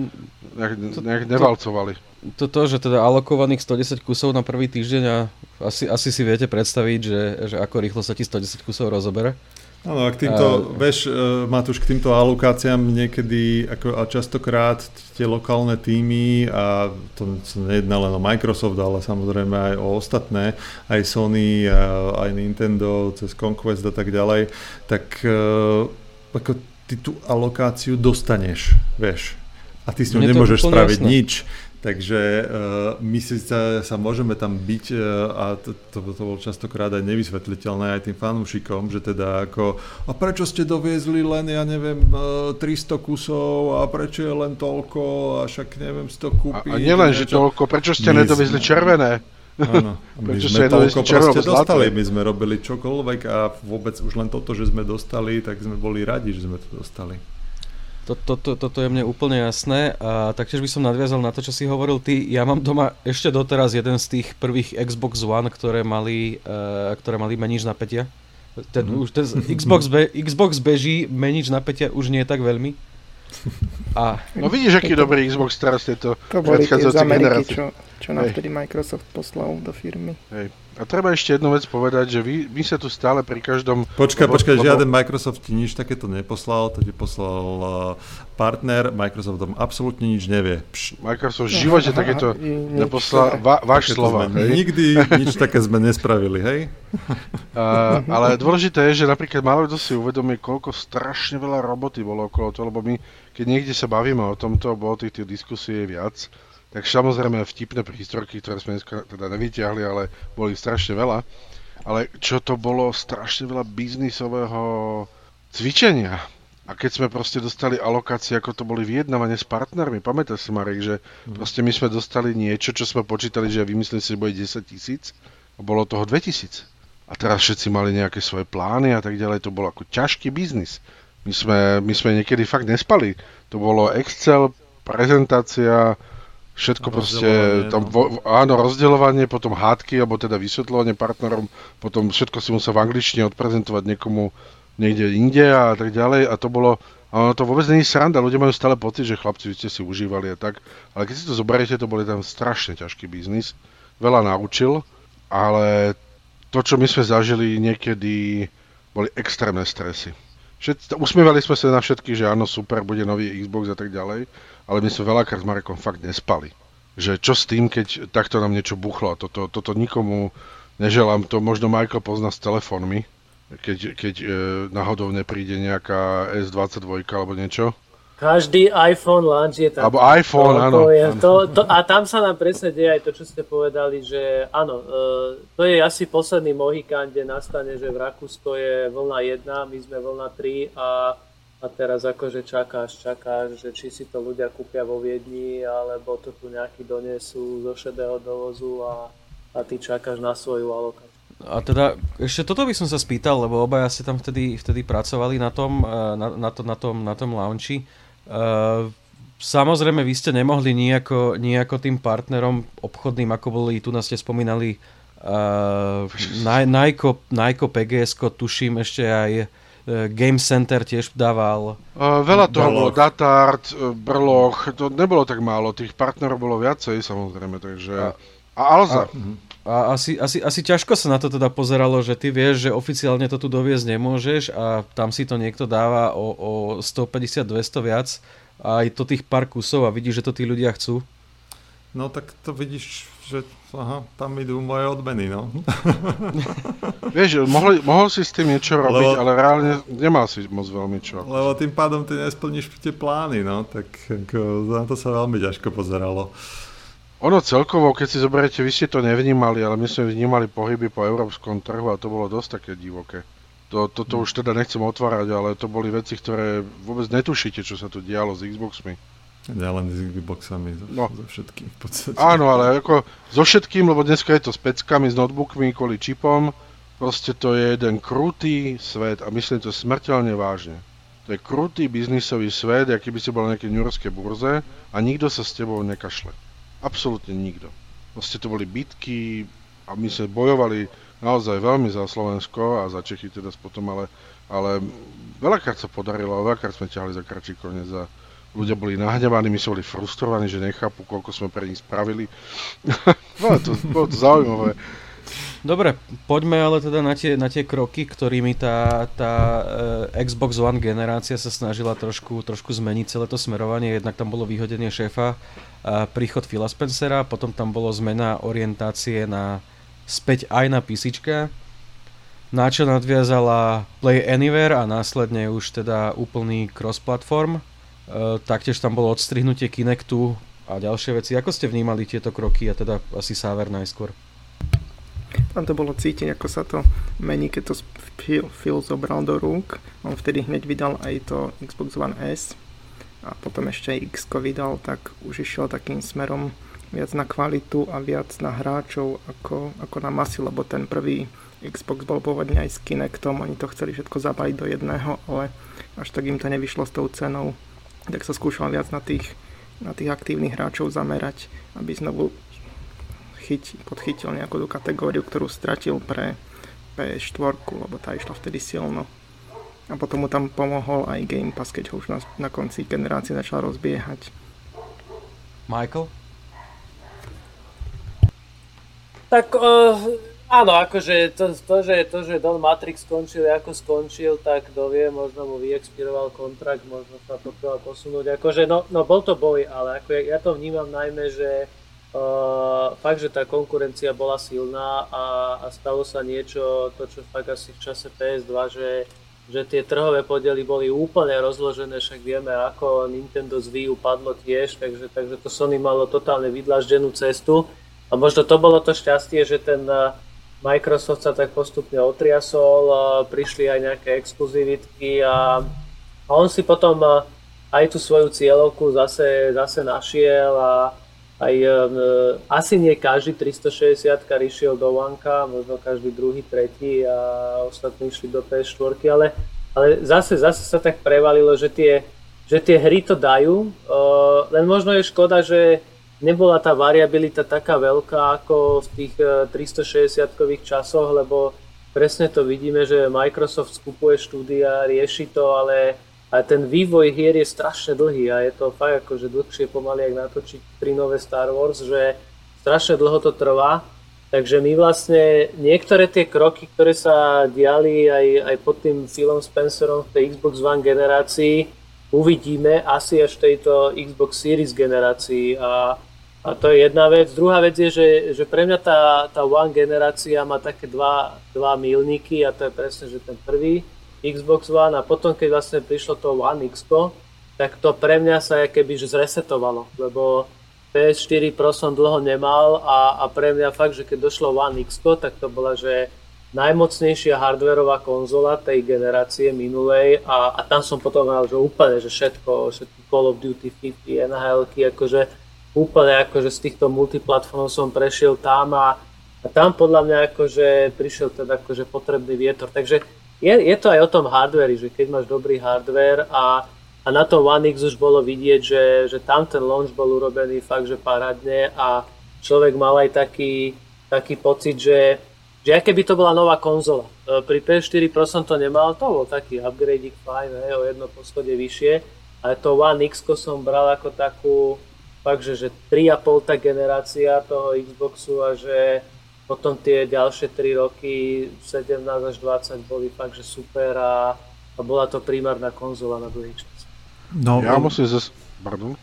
nejak, nejak nevalcovali. Toto, že teda alokovaných 110 kusov na prvý týždeň a asi, asi si viete predstaviť, že, že ako rýchlo sa ti 110 kusov rozobere. Áno, a k týmto, uh, vieš, uh, Matúš, k týmto alokáciám niekedy, ako, a častokrát tie lokálne týmy, a to nejedná len o Microsoft, ale samozrejme aj o ostatné, aj Sony, a, aj Nintendo, cez Conquest a tak ďalej, tak uh, ako ty tú alokáciu dostaneš, vieš. A ty s ňou nemôžeš spraviť jasné. nič. Takže uh, my si sa, sa môžeme tam byť uh, a to, to, to bolo častokrát aj nevysvetliteľné aj tým fanúšikom, že teda ako a prečo ste doviezli len, ja neviem, uh, e, 300 kusov a prečo je len toľko a však neviem si to kúpiť. A, a nielen, že toľko, prečo ste nedoviezli červené? Áno, *laughs* my Prečo sme toľko proste dostali, my sme robili čokoľvek a vôbec už len toto, že sme dostali, tak sme boli radi, že sme to dostali. To, to, to, toto je mne úplne jasné a taktiež by som nadviazal na to, čo si hovoril ty. Ja mám doma ešte doteraz jeden z tých prvých Xbox One, ktoré mali, uh, ktoré mali menič napätia. Ten, mm. už ten Xbox, be, Xbox beží, menič napätia už nie je tak veľmi. A... No vidíš, aký to, dobrý Xbox teraz je to. To boli tie z Ameriky, čo, čo nám vtedy Microsoft poslal do firmy. Hej. A treba ešte jednu vec povedať, že vy, my sa tu stále pri každom... Počkaj, lebo, počkaj, lebo... žiaden Microsoft ti nič takéto neposlal, to ti poslal uh, partner, Microsoft tam absolútne nič nevie. Pš. Microsoft v živote takéto neposlal, va, váš slova. Nikdy *laughs* nič také sme nespravili, hej? Uh, ale dôležité je, že napríklad málo kto si uvedomí, koľko strašne veľa roboty bolo okolo toho, lebo my, keď niekde sa bavíme o tomto, bolo tých, tých diskusí viac, tak samozrejme vtipné prístorky, ktoré sme dneska teda nevyťahli, ale boli strašne veľa. Ale čo to bolo strašne veľa biznisového cvičenia. A keď sme proste dostali alokácie, ako to boli vyjednávanie s partnermi, pamätáš si Marek, že mm. proste my sme dostali niečo, čo sme počítali, že vymysleli si, že bude 10 tisíc a bolo toho 2000. A teraz všetci mali nejaké svoje plány a tak ďalej, to bol ako ťažký biznis. My sme, my sme niekedy fakt nespali. To bolo Excel, prezentácia, všetko proste, tam, no. vo, áno, rozdeľovanie, potom hádky, alebo teda vysvetľovanie partnerom, potom všetko si musel v angličtine odprezentovať niekomu niekde inde a tak ďalej. A to bolo, a ono to vôbec není sranda, ľudia majú stále pocit, že chlapci, vy ste si užívali a tak, ale keď si to zoberiete, to boli tam strašne ťažký biznis, veľa naučil, ale to, čo my sme zažili niekedy, boli extrémne stresy. Všet, usmievali sme sa na všetky, že áno, super, bude nový Xbox a tak ďalej, ale my sme veľakrát s Marekom fakt nespali. Že čo s tým, keď takto nám niečo buchlo. Toto, toto nikomu neželám. To možno Michael pozná s telefónmi, keď, keď e, náhodou nepríde nejaká S22 alebo niečo. Každý iPhone launch je tam. Alebo iPhone, to, áno. To je, to, to, a tam sa nám presne deje aj to, čo ste povedali, že áno, e, to je asi posledný Mohikán, kde nastane, že v Rakúsko je vlna 1, my sme vlna 3 a a teraz akože čakáš, čakáš, že či si to ľudia kúpia vo Viedni, alebo to tu nejaký donesú zo šedého dovozu a, a ty čakáš na svoju alokáciu. A teda ešte toto by som sa spýtal, lebo obaja ste tam vtedy, vtedy pracovali na tom, eh, na, na, to, na tom, na tom launchi. Uh, samozrejme, vy ste nemohli nejako, nejako tým partnerom obchodným, ako boli, tu nás ste spomínali, uh, Nike, Nike PGS, tuším ešte aj E, Game Center tiež dával. Uh, veľa toho bolo, Datart, e, Brloch, to nebolo tak málo, tých partnerov bolo viacej samozrejme, takže... A, a Alza. A, a asi, asi, asi ťažko sa na to teda pozeralo, že ty vieš, že oficiálne to tu doviezť nemôžeš a tam si to niekto dáva o, o 150-200 viac a aj to tých pár kusov a vidíš, že to tí ľudia chcú. No tak to vidíš že aha, tam idú moje odmeny, no. *laughs* Vieš, mohol, mohol si s tým niečo robiť, lebo, ale reálne nemal si moc veľmi čo. Lebo tým pádom ty nesplníš tie plány, no, tak ako, na to sa veľmi ťažko pozeralo. Ono celkovo, keď si zoberiete, vy ste to nevnímali, ale my sme vnímali pohyby po európskom trhu a to bolo dosť také divoké. To, toto už teda nechcem otvárať, ale to boli veci, ktoré vôbec netušíte, čo sa tu dialo s Xboxmi. Ja len s Xboxami, so, no. so všetkým v podstate. Áno, ale ako so všetkým, lebo dneska je to s peckami, s notebookmi, kvôli čipom. Proste to je jeden krutý svet a myslím to smrteľne vážne. To je krutý biznisový svet, aký by si bol na nejakej Yorkskej burze a nikto sa s tebou nekašle. Absolútne nikto. Proste to boli bitky a my sme bojovali naozaj veľmi za Slovensko a za Čechy teda potom, ale, ale veľakrát sa podarilo, veľakrát sme ťahali za kračí koniec a ľudia boli nahnevaní, my sme boli frustrovaní, že nechápu, koľko sme pre nich spravili. *laughs* bolo, to, bolo to zaujímavé. Dobre, poďme ale teda na tie, na tie kroky, ktorými tá, tá uh, Xbox One generácia sa snažila trošku, trošku zmeniť celé to smerovanie. Jednak tam bolo vyhodenie šéfa, uh, príchod Phila Spencera, potom tam bolo zmena orientácie na späť aj na PC, na čo nadviazala Play Anywhere a následne už teda úplný cross-platform. Uh, taktiež tam bolo odstrihnutie Kinectu a ďalšie veci. Ako ste vnímali tieto kroky a teda asi Saver najskôr? Tam to bolo cítiť, ako sa to mení, keď to Phil, Phil zobral do rúk. On vtedy hneď vydal aj to Xbox One S a potom ešte X vydal, tak už išiel takým smerom viac na kvalitu a viac na hráčov ako, ako na masy, lebo ten prvý Xbox bol pôvodne aj s Kinectom, oni to chceli všetko zabaliť do jedného, ale až tak im to nevyšlo s tou cenou, tak sa skúšal viac na tých, na tých aktívnych hráčov zamerať, aby znovu chyť, podchytil nejakú tú kategóriu, ktorú stratil pre PS4, lebo tá išla vtedy silno. A potom mu tam pomohol aj Game Pass, keď ho už na, na konci generácie začal rozbiehať. Michael? Tak uh, áno, akože to, to, že, to, že Don Matrix skončil ako skončil, tak kto vie, možno mu vyexpiroval kontrakt, možno sa to posunúť. Akože, no, no bol to boj, ale ako ja, ja to vnímam najmä, že Uh, fakt, že tá konkurencia bola silná a, a stalo sa niečo, to čo fakt asi v čase PS2, že, že tie trhové podiely boli úplne rozložené, však vieme ako Nintendo z Wii U padlo tiež, takže, takže to Sony malo totálne vydlaždenú cestu a možno to bolo to šťastie, že ten Microsoft sa tak postupne otriasol, prišli aj nejaké exkluzivitky a, a on si potom aj tú svoju cieľovku zase, zase našiel a aj e, asi nie každý 360 išiel do Wanka, možno každý druhý, tretí a ostatní išli do PS4, ale, ale zase, zase sa tak prevalilo, že tie, že tie hry to dajú, e, len možno je škoda, že nebola tá variabilita taká veľká ako v tých 360-kových e, časoch, lebo presne to vidíme, že Microsoft skupuje štúdia, rieši to, ale a ten vývoj hier je strašne dlhý a je to fakt akože dlhšie pomaly, ak natočiť tri nové Star Wars, že strašne dlho to trvá. Takže my vlastne niektoré tie kroky, ktoré sa diali aj, aj pod tým Philom Spencerom v tej Xbox One generácii, uvidíme asi až v tejto Xbox Series generácii. A, a to je jedna vec. Druhá vec je, že, že pre mňa tá, tá One generácia má také dva, dva milníky a to je presne, že ten prvý Xbox One a potom keď vlastne prišlo to One X, tak to pre mňa sa keby zresetovalo, lebo PS4 Pro som dlho nemal a, a pre mňa fakt, že keď došlo One X, tak to bola, že najmocnejšia hardwareová konzola tej generácie minulej a, a tam som potom mal, že úplne, že všetko, všetky Call of Duty, FIFA, NHL, akože úplne akože z týchto multiplatformov som prešiel tam a, a tam podľa mňa akože prišiel teda akože potrebný vietor. Takže je, je to aj o tom hardveri, že keď máš dobrý hardware a, a na tom One X už bolo vidieť, že, že tam ten launch bol urobený fakt, že parádne a človek mal aj taký, taký pocit, že, že aké by to bola nová konzola. E, pri PS4 Pro som to nemal, to bol taký upgrade fajn, ne, o jedno poschode vyššie, ale to One X som bral ako takú, fakt, že, že 3,5 tá generácia toho Xboxu a že potom tie ďalšie 3 roky, 17 až 20, boli fakt, že super a, a bola to primárna konzola na dlhý čas. No, ja musím zase, pardon,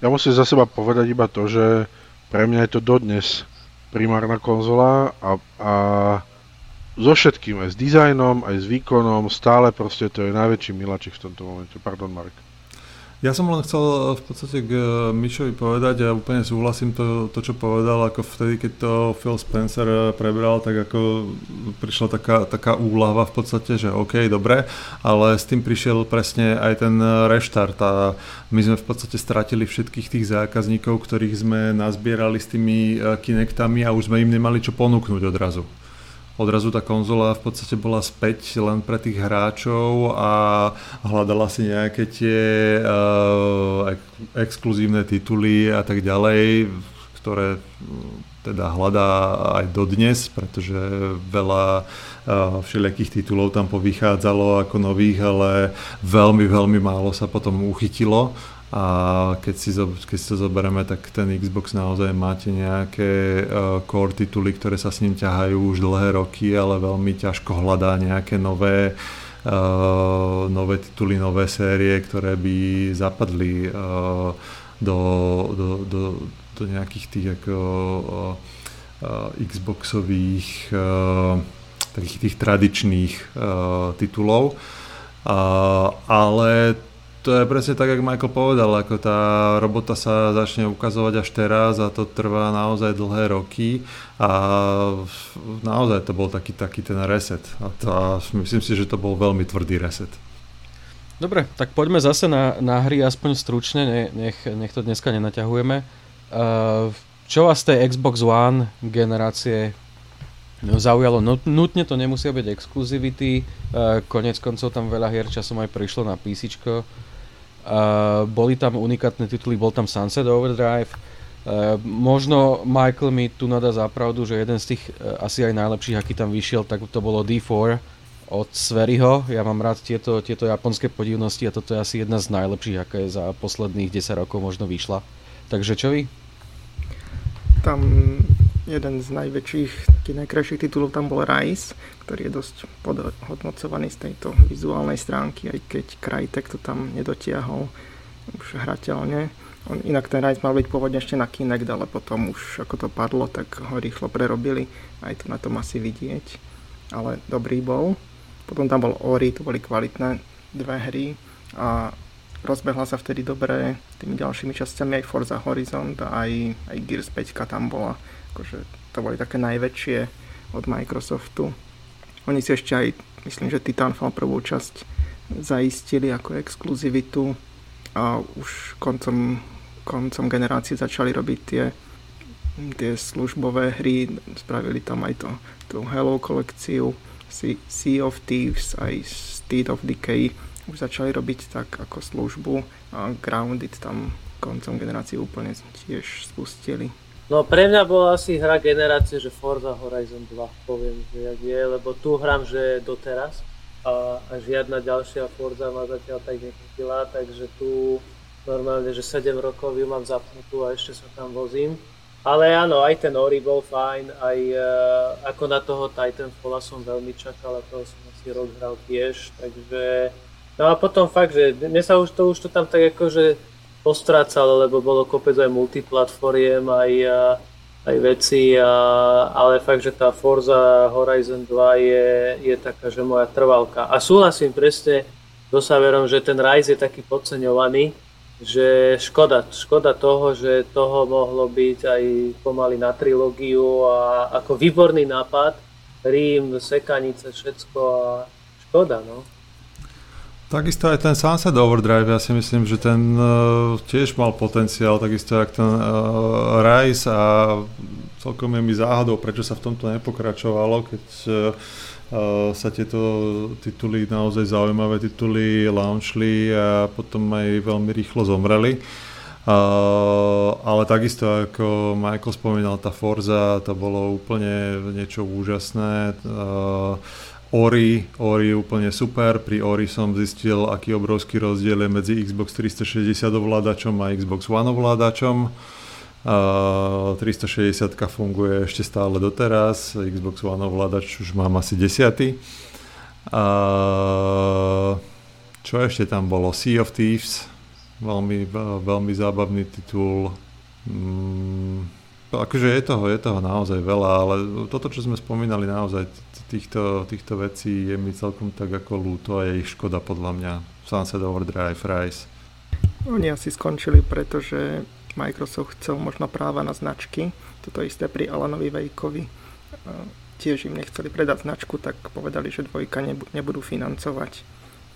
ja musím za seba povedať iba to, že pre mňa je to dodnes primárna konzola a, a so všetkým, aj s dizajnom, aj s výkonom, stále proste to je najväčší milačik v tomto momente. Pardon, Mark. Ja som len chcel eh, v podstate k eh, Mišovi povedať a úplne súhlasím to, to, čo povedal, ako vtedy, keď to Phil Spencer eh, prebral, tak ako prišla taká, taká úlava v podstate, že OK, dobre, ale s tým prišiel presne aj ten reštart a my sme v podstate stratili všetkých tých zákazníkov, ktorých sme nazbierali s tými Kinectami a už sme im nemali čo ponúknuť odrazu odrazu tá konzola v podstate bola späť len pre tých hráčov a hľadala si nejaké tie uh, exkluzívne tituly a tak ďalej, ktoré teda hľadá aj dodnes, pretože veľa uh, všelijakých titulov tam povychádzalo ako nových, ale veľmi, veľmi málo sa potom uchytilo a keď si, keď si to zoberieme, tak ten Xbox naozaj máte nejaké uh, core tituly, ktoré sa s ním ťahajú už dlhé roky, ale veľmi ťažko hľadá nejaké nové uh, nové tituly, nové série, ktoré by zapadli uh, do, do, do, do nejakých tých ako, uh, Xboxových takých tých tradičných titulov. Ale to je presne tak, ako Michael povedal, ako tá robota sa začne ukazovať až teraz a to trvá naozaj dlhé roky a naozaj to bol taký, taký ten reset a, to, a myslím si, že to bol veľmi tvrdý reset. Dobre, tak poďme zase na, na hry aspoň stručne, ne, nech, nech to dneska nenaťahujeme. Uh, čo vás z tej Xbox One generácie zaujalo? No, nutne to nemusia byť exkluzivity, uh, konec koncov tam veľa hier časom aj prišlo na PC. Uh, boli tam unikátne tituly, bol tam Sunset Overdrive. Uh, možno Michael mi tu nadá zapravdu, že jeden z tých uh, asi aj najlepších, aký tam vyšiel, tak to bolo D4 od Sveriho. Ja mám rád tieto, tieto japonské podivnosti a toto je asi jedna z najlepších, je za posledných 10 rokov možno vyšla. Takže čo vy? Tam jeden z najväčších, najkrajších titulov tam bol Rise, ktorý je dosť podhodnocovaný z tejto vizuálnej stránky, aj keď Crytek to tam nedotiahol už hrateľne. On, inak ten Rise mal byť pôvodne ešte na Kinect, ale potom už ako to padlo, tak ho rýchlo prerobili. Aj to na tom asi vidieť. Ale dobrý bol. Potom tam bol Ori, to boli kvalitné dve hry a rozbehla sa vtedy dobre tými ďalšími časťami aj Forza Horizon aj, aj Gears 5 tam bola akože to boli také najväčšie od Microsoftu. Oni si ešte aj, myslím, že Titanfall prvú časť zaistili ako exkluzivitu a už koncom, koncom generácie začali robiť tie, tie službové hry, spravili tam aj to, tú Hello kolekciu, Sea of Thieves, aj State of Decay, už začali robiť tak ako službu a Grounded tam koncom generácie úplne tiež spustili. No pre mňa bola asi hra generácie, že Forza Horizon 2, poviem, že jak je, lebo tu hram, že doteraz a, a žiadna ďalšia Forza ma zatiaľ tak nechytila, takže tu normálne, že 7 rokov ju mám zapnutú a ešte sa tam vozím. Ale áno, aj ten Ori bol fajn, aj uh, ako na toho Titanfalla som veľmi čakal a toho som asi rok hral tiež, takže... No a potom fakt, že mne sa už to, už to tam tak akože postrácal, lebo bolo kopec aj multiplatformiem, aj, aj veci, a, ale fakt, že tá Forza Horizon 2 je, je taká, že moja trvalka. A súhlasím presne so Saverom, že ten Rise je taký podceňovaný, že škoda, škoda toho, že toho mohlo byť aj pomaly na trilógiu a ako výborný nápad, Rím, sekanice, všetko a škoda, no. Takisto aj ten Sunset Overdrive, ja si myslím, že ten uh, tiež mal potenciál, takisto ako ten uh, Rise a celkom je mi záhadou, prečo sa v tomto nepokračovalo, keď uh, sa tieto tituly, naozaj zaujímavé tituly launchli a potom aj veľmi rýchlo zomreli. Uh, ale takisto ako Michael spomínal, tá Forza, to bolo úplne niečo úžasné. Uh, Ori, Ori je úplne super, pri Ori som zistil, aký obrovský rozdiel je medzi Xbox 360 ovládačom a Xbox One ovládačom. Uh, 360 funguje ešte stále doteraz, Xbox One ovládač už mám asi desiatý. Uh, čo ešte tam bolo? Sea of Thieves, veľmi, veľmi zábavný titul. Mm, akože je toho, je toho naozaj veľa, ale toto, čo sme spomínali, naozaj týchto, týchto vecí je mi celkom tak ako lúto a je ich škoda podľa mňa. Sunset Overdrive, Rise. Oni asi skončili, pretože Microsoft chcel možno práva na značky. Toto isté pri Alanovi Vejkovi. Tiež im nechceli predať značku, tak povedali, že dvojka nebudú financovať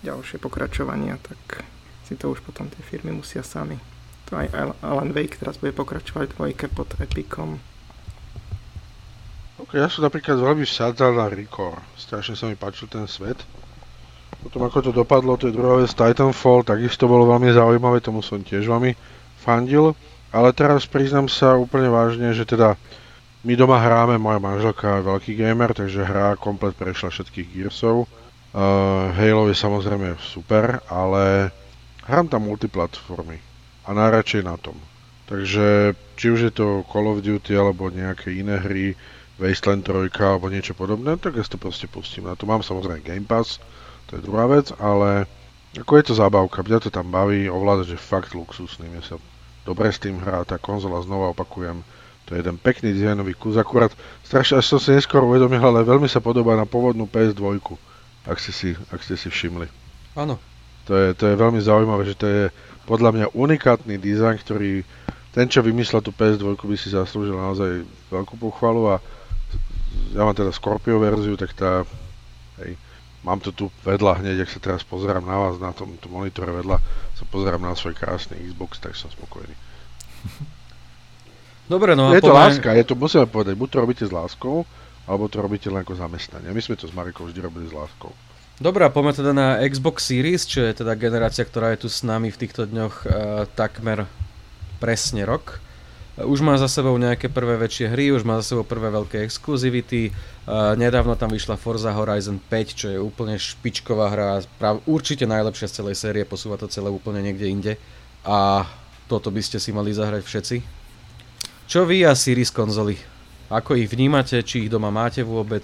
ďalšie pokračovania, tak si to už potom tie firmy musia sami. Aj Alan Wake teraz bude pokračovať dvojke pod Epicom. Ok, ja som napríklad veľmi vsádzal na Recore. Strašne sa mi páčil ten svet. Potom ako to dopadlo, to je druhá vec Titanfall, takisto bolo veľmi zaujímavé, tomu som tiež veľmi fandil. Ale teraz priznám sa úplne vážne, že teda my doma hráme, moja manželka je veľký gamer, takže hrá komplet prešla všetkých Gearsov. Uh, Halo je samozrejme super, ale hrám tam multiplatformy. A najradšej na tom. Takže či už je to Call of Duty alebo nejaké iné hry, Wasteland 3 alebo niečo podobné, tak ja si to proste pustím. Na to mám samozrejme Game Pass, to je druhá vec, ale ako je to zábavka, mňa to tam baví, ovládač je fakt luxusný, mne sa dobre s tým hrá, tá konzola znova opakujem, to je jeden pekný dizajnový kus, akurát strašne, až som si neskôr uvedomil, ale veľmi sa podobá na pôvodnú PS2, ak ste si, ak ste si všimli. Áno. To je, to je veľmi zaujímavé, že to je podľa mňa unikátny dizajn, ktorý ten, čo vymyslel tú PS2, by si zaslúžil naozaj veľkú pochvalu a ja mám teda Scorpio verziu, tak tá, hej, mám to tu vedľa hneď, ak sa teraz pozerám na vás na tom, tom monitore vedľa, sa pozerám na svoj krásny Xbox, tak som spokojný. *laughs* Dobre, no a Je to poviem... láska, je to, musíme povedať, buď to robíte s láskou, alebo to robíte len ako zamestnanie. My sme to s Marikou vždy robili s láskou. Dobre, poďme teda na Xbox Series, čo je teda generácia, ktorá je tu s nami v týchto dňoch uh, takmer presne rok. Už má za sebou nejaké prvé väčšie hry, už má za sebou prvé veľké exkluzivity. Uh, nedávno tam vyšla Forza Horizon 5, čo je úplne špičková hra, prav, určite najlepšia z celej série, posúva to celé úplne niekde inde. A toto by ste si mali zahrať všetci. Čo vy a Series konzoly? Ako ich vnímate, či ich doma máte vôbec?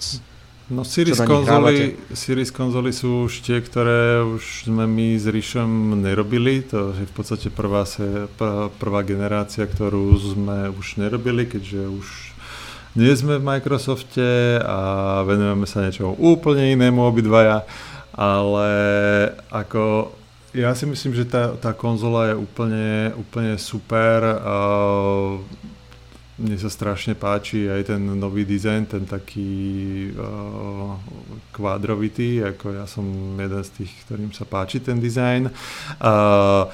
No Series konzoly, Series konzoly sú už tie, ktoré už sme my s Ríšom nerobili. To je v podstate prvá, se, prvá generácia, ktorú sme už nerobili, keďže už nie sme v Microsofte a venujeme sa niečomu úplne inému obidvaja, ale ako ja si myslím, že tá, tá konzola je úplne, úplne super. Uh, mne sa strašne páči aj ten nový dizajn, ten taký uh, kvádrovitý, ako ja som jeden z tých, ktorým sa páči ten dizajn. Uh,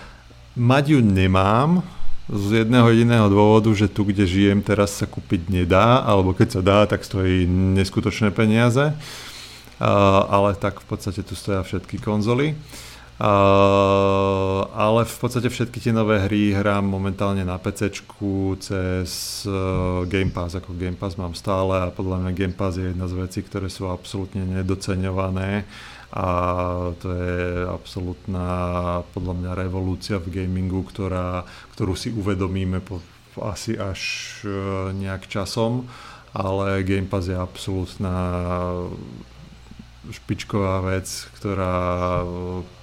mať ju nemám, z jedného jediného dôvodu, že tu, kde žijem, teraz sa kúpiť nedá, alebo keď sa dá, tak stojí neskutočné peniaze. Uh, ale tak v podstate tu stoja všetky konzoly. Uh, Uh, ale v podstate všetky tie nové hry hrám momentálne na PC cez uh, Game Pass, ako Game Pass mám stále a podľa mňa Game Pass je jedna z vecí, ktoré sú absolútne nedoceňované a to je absolútna podľa mňa revolúcia v gamingu, ktorá, ktorú si uvedomíme po, asi až uh, nejak časom, ale Game Pass je absolútna špičková vec, ktorá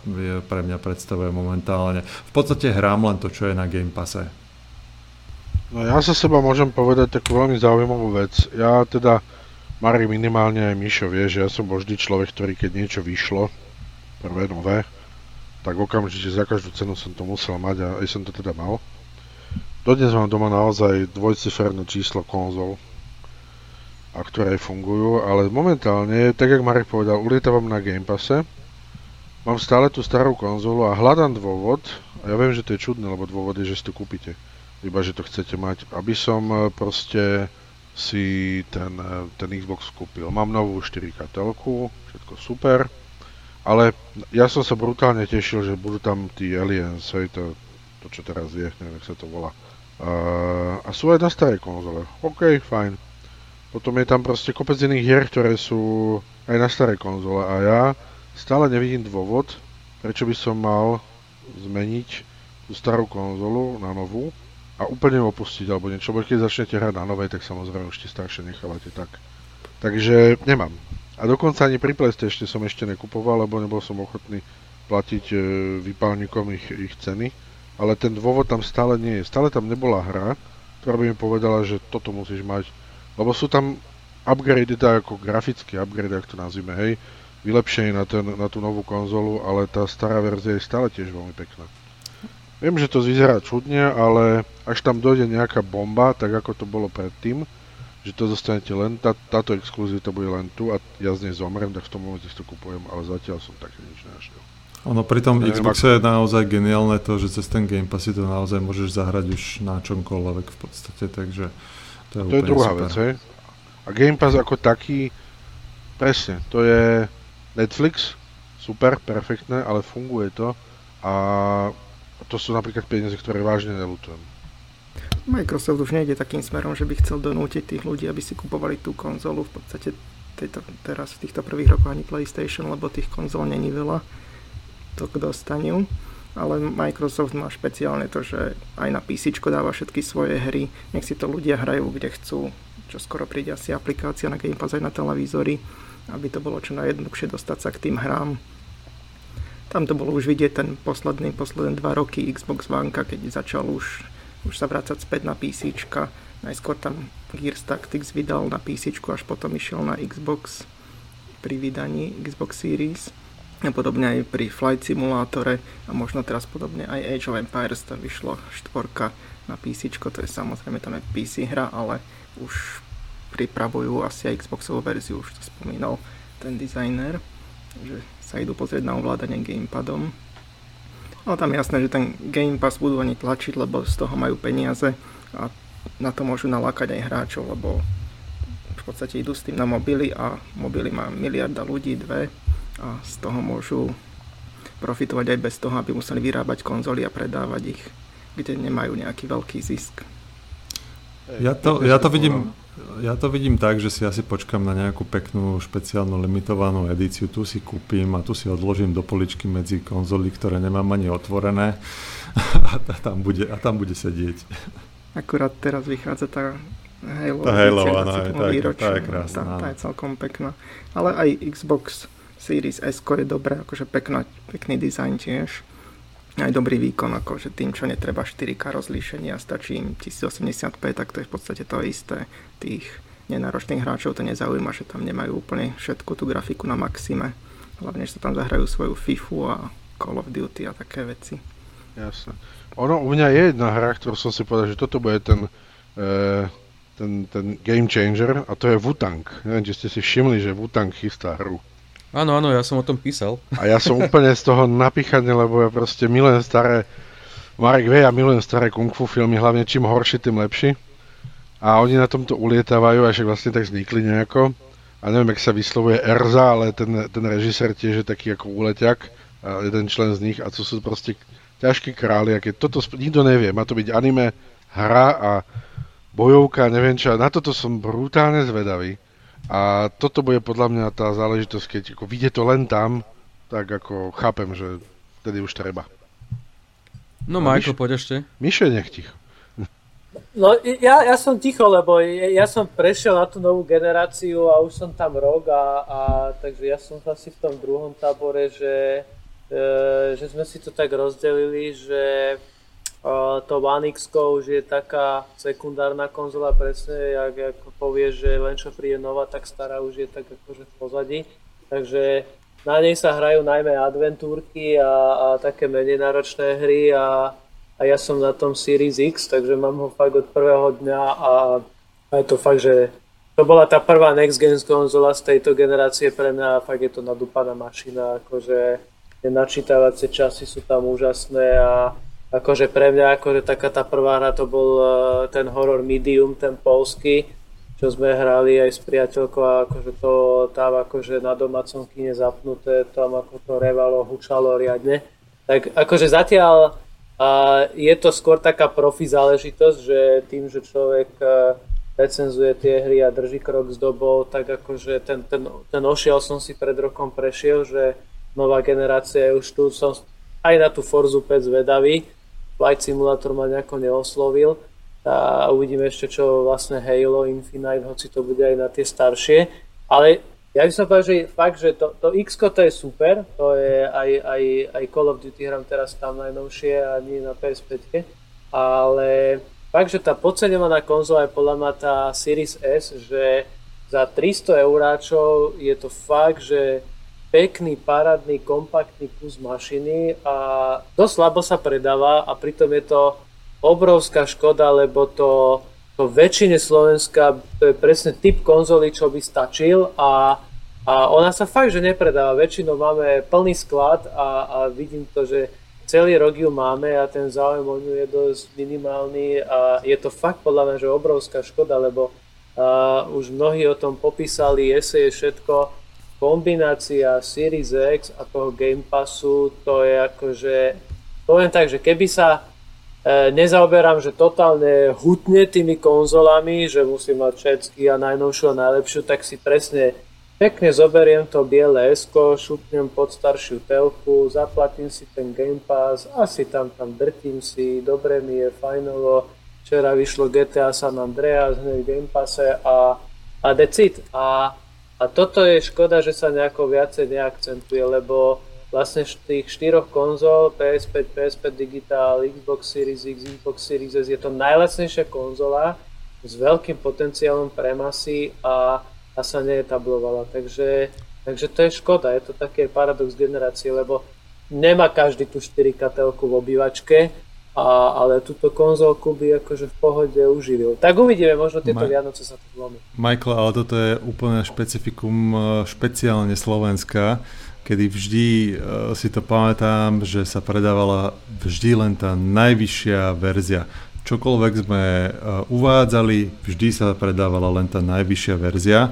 je pre mňa predstavuje momentálne. V podstate hrám len to, čo je na Game Passe. No ja sa seba môžem povedať takú veľmi zaujímavú vec. Ja teda, Mari minimálne aj Mišo vie, že ja som vždy človek, ktorý keď niečo vyšlo, prvé nové, tak okamžite za každú cenu som to musel mať a aj som to teda mal. Dodnes mám doma naozaj dvojciferné číslo konzol, a ktoré fungujú, ale momentálne, tak jak Marek povedal, ulietávam na Game Passe, mám stále tú starú konzolu a hľadám dôvod, a ja viem, že to je čudné, lebo dôvod je, že si to kúpite, iba že to chcete mať, aby som e, proste si ten, e, ten Xbox kúpil. Mám novú 4K telku, všetko super, ale ja som sa brutálne tešil, že budú tam tí Aliens, hej, to, to čo teraz je, neviem, jak sa to volá. Uh, a sú aj na starej konzole. OK, fajn potom je tam proste kopec iných hier, ktoré sú aj na staré konzole a ja stále nevidím dôvod, prečo by som mal zmeniť tú starú konzolu na novú a úplne opustiť alebo niečo, lebo keď začnete hrať na novej, tak samozrejme už tie staršie nechávate tak. Takže nemám. A dokonca ani pri PlayStation som ešte nekupoval, lebo nebol som ochotný platiť e, vypálnikom ich, ich ceny. Ale ten dôvod tam stále nie je. Stále tam nebola hra, ktorá by mi povedala, že toto musíš mať lebo sú tam upgrade, tak ako grafické upgrade, ak to nazvime, hej, vylepšenie na, ten, na tú novú konzolu, ale tá stará verzia je stále tiež veľmi pekná. Viem, že to vyzerá čudne, ale až tam dojde nejaká bomba, tak ako to bolo predtým, že to dostanete len, tá, táto exkluzivita bude len tu a ja z nej zomrem, tak v tom momente si to kupujem, ale zatiaľ som také nič nenašiel. Ono pri tom ja Xboxe ako... je naozaj geniálne to, že cez ten Game Pass si to naozaj môžeš zahrať už na čomkoľvek v podstate, takže to je, to je druhá super. vec, hej. A Game Pass ako taký, presne, to je Netflix, super, perfektné, ale funguje to a to sú napríklad peniaze, ktoré vážne nelutujem. Microsoft už nejde takým smerom, že by chcel donútiť tých ľudí, aby si kupovali tú konzolu. V podstate tejto, teraz v týchto prvých rokoch ani PlayStation, lebo tých konzol není veľa, to dostanú. Ale Microsoft má špeciálne to, že aj na PC dáva všetky svoje hry, nech si to ľudia hrajú kde chcú, čo skoro príde asi aplikácia na Game Pass aj na televízory, aby to bolo čo najjednoduchšie dostať sa k tým hrám. Tam to bolo už vidieť ten posledný, posledné dva roky Xbox One, keď začal už, už sa vrácať späť na PC. Najskôr tam Gears Tactics vydal na PC, až potom išiel na Xbox pri vydaní Xbox Series a podobne aj pri Flight Simulátore a možno teraz podobne aj Age of Empires to vyšlo štvorka na PC, to je samozrejme tam je PC hra, ale už pripravujú asi aj Xboxovú verziu, už to spomínal ten designer, že sa idú pozrieť na ovládanie gamepadom. Ale tam je jasné, že ten Game Pass budú ani tlačiť, lebo z toho majú peniaze a na to môžu nalákať aj hráčov, lebo v podstate idú s tým na mobily a mobily má miliarda ľudí, dve a z toho môžu profitovať aj bez toho, aby museli vyrábať konzoly a predávať ich, kde nemajú nejaký veľký zisk. Ja to, ja to vidím, ja to vidím tak, že si asi počkam na nejakú peknú špeciálnu limitovanú edíciu, tu si kúpim a tu si odložím do poličky medzi konzoly, ktoré nemám ani otvorené *laughs* a tam bude, a tam bude sedieť. Akurát teraz vychádza tá Halo, tá Halo, áno, tá, tá je krásna. Tá, tá je celkom pekná. Ale aj Xbox Series S je dobré, akože pekná, pekný dizajn tiež. Aj dobrý výkon, akože tým, čo netreba 4K rozlíšenia, stačí im 1080p, tak to je v podstate to isté. Tých nenáročných hráčov to nezaujíma, že tam nemajú úplne všetku tú grafiku na maxime. Hlavne, že tam zahrajú svoju FIFU a Call of Duty a také veci. Jasne. Ono, u mňa je jedna hra, ktorú som si povedal, že toto bude ten, e, ten, ten game changer a to je Wutang. Neviem, či ste si všimli, že Wutang chystá hru. Áno, áno, ja som o tom písal. A ja som úplne z toho napíchaný, lebo ja proste milujem staré, Marek vie, ja milujem staré kung fu filmy, hlavne čím horšie, tým lepší. A oni na tomto ulietávajú, a však vlastne tak vznikli nejako. A neviem, jak sa vyslovuje Erza, ale ten, ten režisér tiež je taký ako úleťak, a jeden člen z nich, a to sú proste ťažkí králi, a keď toto nikto nevie, má to byť anime, hra a bojovka, neviem čo, na toto som brutálne zvedavý. A toto bude podľa mňa tá záležitosť, keď ako vidie to len tam, tak ako chápem, že vtedy už treba. No, Michael, poď ešte. Mišo nech ticho. No ja, ja som ticho, lebo ja som prešiel na tú novú generáciu a už som tam rok a, a takže ja som asi v tom druhom tábore, že, e, že sme si to tak rozdelili, že to One X už je taká sekundárna konzola, presne, jak, ako povie, že len čo príde nová, tak stará už je tak akože v pozadí. Takže na nej sa hrajú najmä adventúrky a, a také menej náročné hry a, a ja som na tom Series X, takže mám ho fakt od prvého dňa a, a je to fakt, že to bola tá prvá Next Gen konzola z tejto generácie pre mňa a fakt je to nadúpaná mašina, akože tie načítavacie časy sú tam úžasné a akože pre mňa akože taká tá prvá hra to bol uh, ten horror medium, ten polský, čo sme hrali aj s priateľkou a akože to tam akože na domácom kine zapnuté, tam ako to revalo, hučalo riadne. Tak akože zatiaľ uh, je to skôr taká profi záležitosť, že tým, že človek uh, recenzuje tie hry a drží krok s dobou, tak akože ten, ten, ten ošiel som si pred rokom prešiel, že nová generácia je už tu, som aj na tú Forzu 5 zvedavý, Flight Simulator ma nejako neoslovil. A uvidíme ešte čo vlastne Halo Infinite, hoci to bude aj na tie staršie. Ale ja by som povedal, že fakt, že to, to x to je super, to je aj, aj, aj Call of Duty hram teraz tam najnovšie a nie na PS5, ale fakt, že tá podceňovaná konzola je podľa mňa tá Series S, že za 300 euráčov je to fakt, že pekný, parádny, kompaktný kus mašiny a dosť slabo sa predáva a pritom je to obrovská škoda, lebo to, to väčšine Slovenska to je presne typ konzoly, čo by stačil a, a ona sa fakt, že nepredáva. Väčšinou máme plný sklad a, a vidím to, že celý rok ju máme a ten záujem o ňu je dosť minimálny a je to fakt podľa mňa, že obrovská škoda, lebo uh, už mnohí o tom popísali, eseje, všetko kombinácia Series X a toho Game Passu, to je akože, poviem tak, že keby sa e, nezaoberám, že totálne hutne tými konzolami, že musím mať všetky a najnovšiu a najlepšiu, tak si presne pekne zoberiem to biele esko, šupnem pod staršiu telku, zaplatím si ten Game Pass, asi tam tam drtím si, dobre mi je, fajnovo. Včera vyšlo GTA San Andreas hneď v Game Passe a, a decit. A, a toto je škoda, že sa nejako viacej neakcentuje, lebo vlastne tých štyroch konzol, PS5, PS5 Digital, Xbox Series X, Xbox Series S, je to najlacnejšia konzola s veľkým potenciálom pre masy a, a sa neetablovala. Takže, takže to je škoda, je to taký paradox generácie, lebo nemá každý tú 4 telku v obývačke, a, ale túto konzolku by akože v pohode uživil. Tak uvidíme, možno tieto Ma- Vianoce sa to zlomí. Michael, ale toto je úplne špecifikum e, špeciálne Slovenska, kedy vždy uh, si to pamätám, že sa predávala vždy len tá najvyššia verzia. Čokoľvek sme uh, uvádzali, vždy sa predávala len tá najvyššia verzia.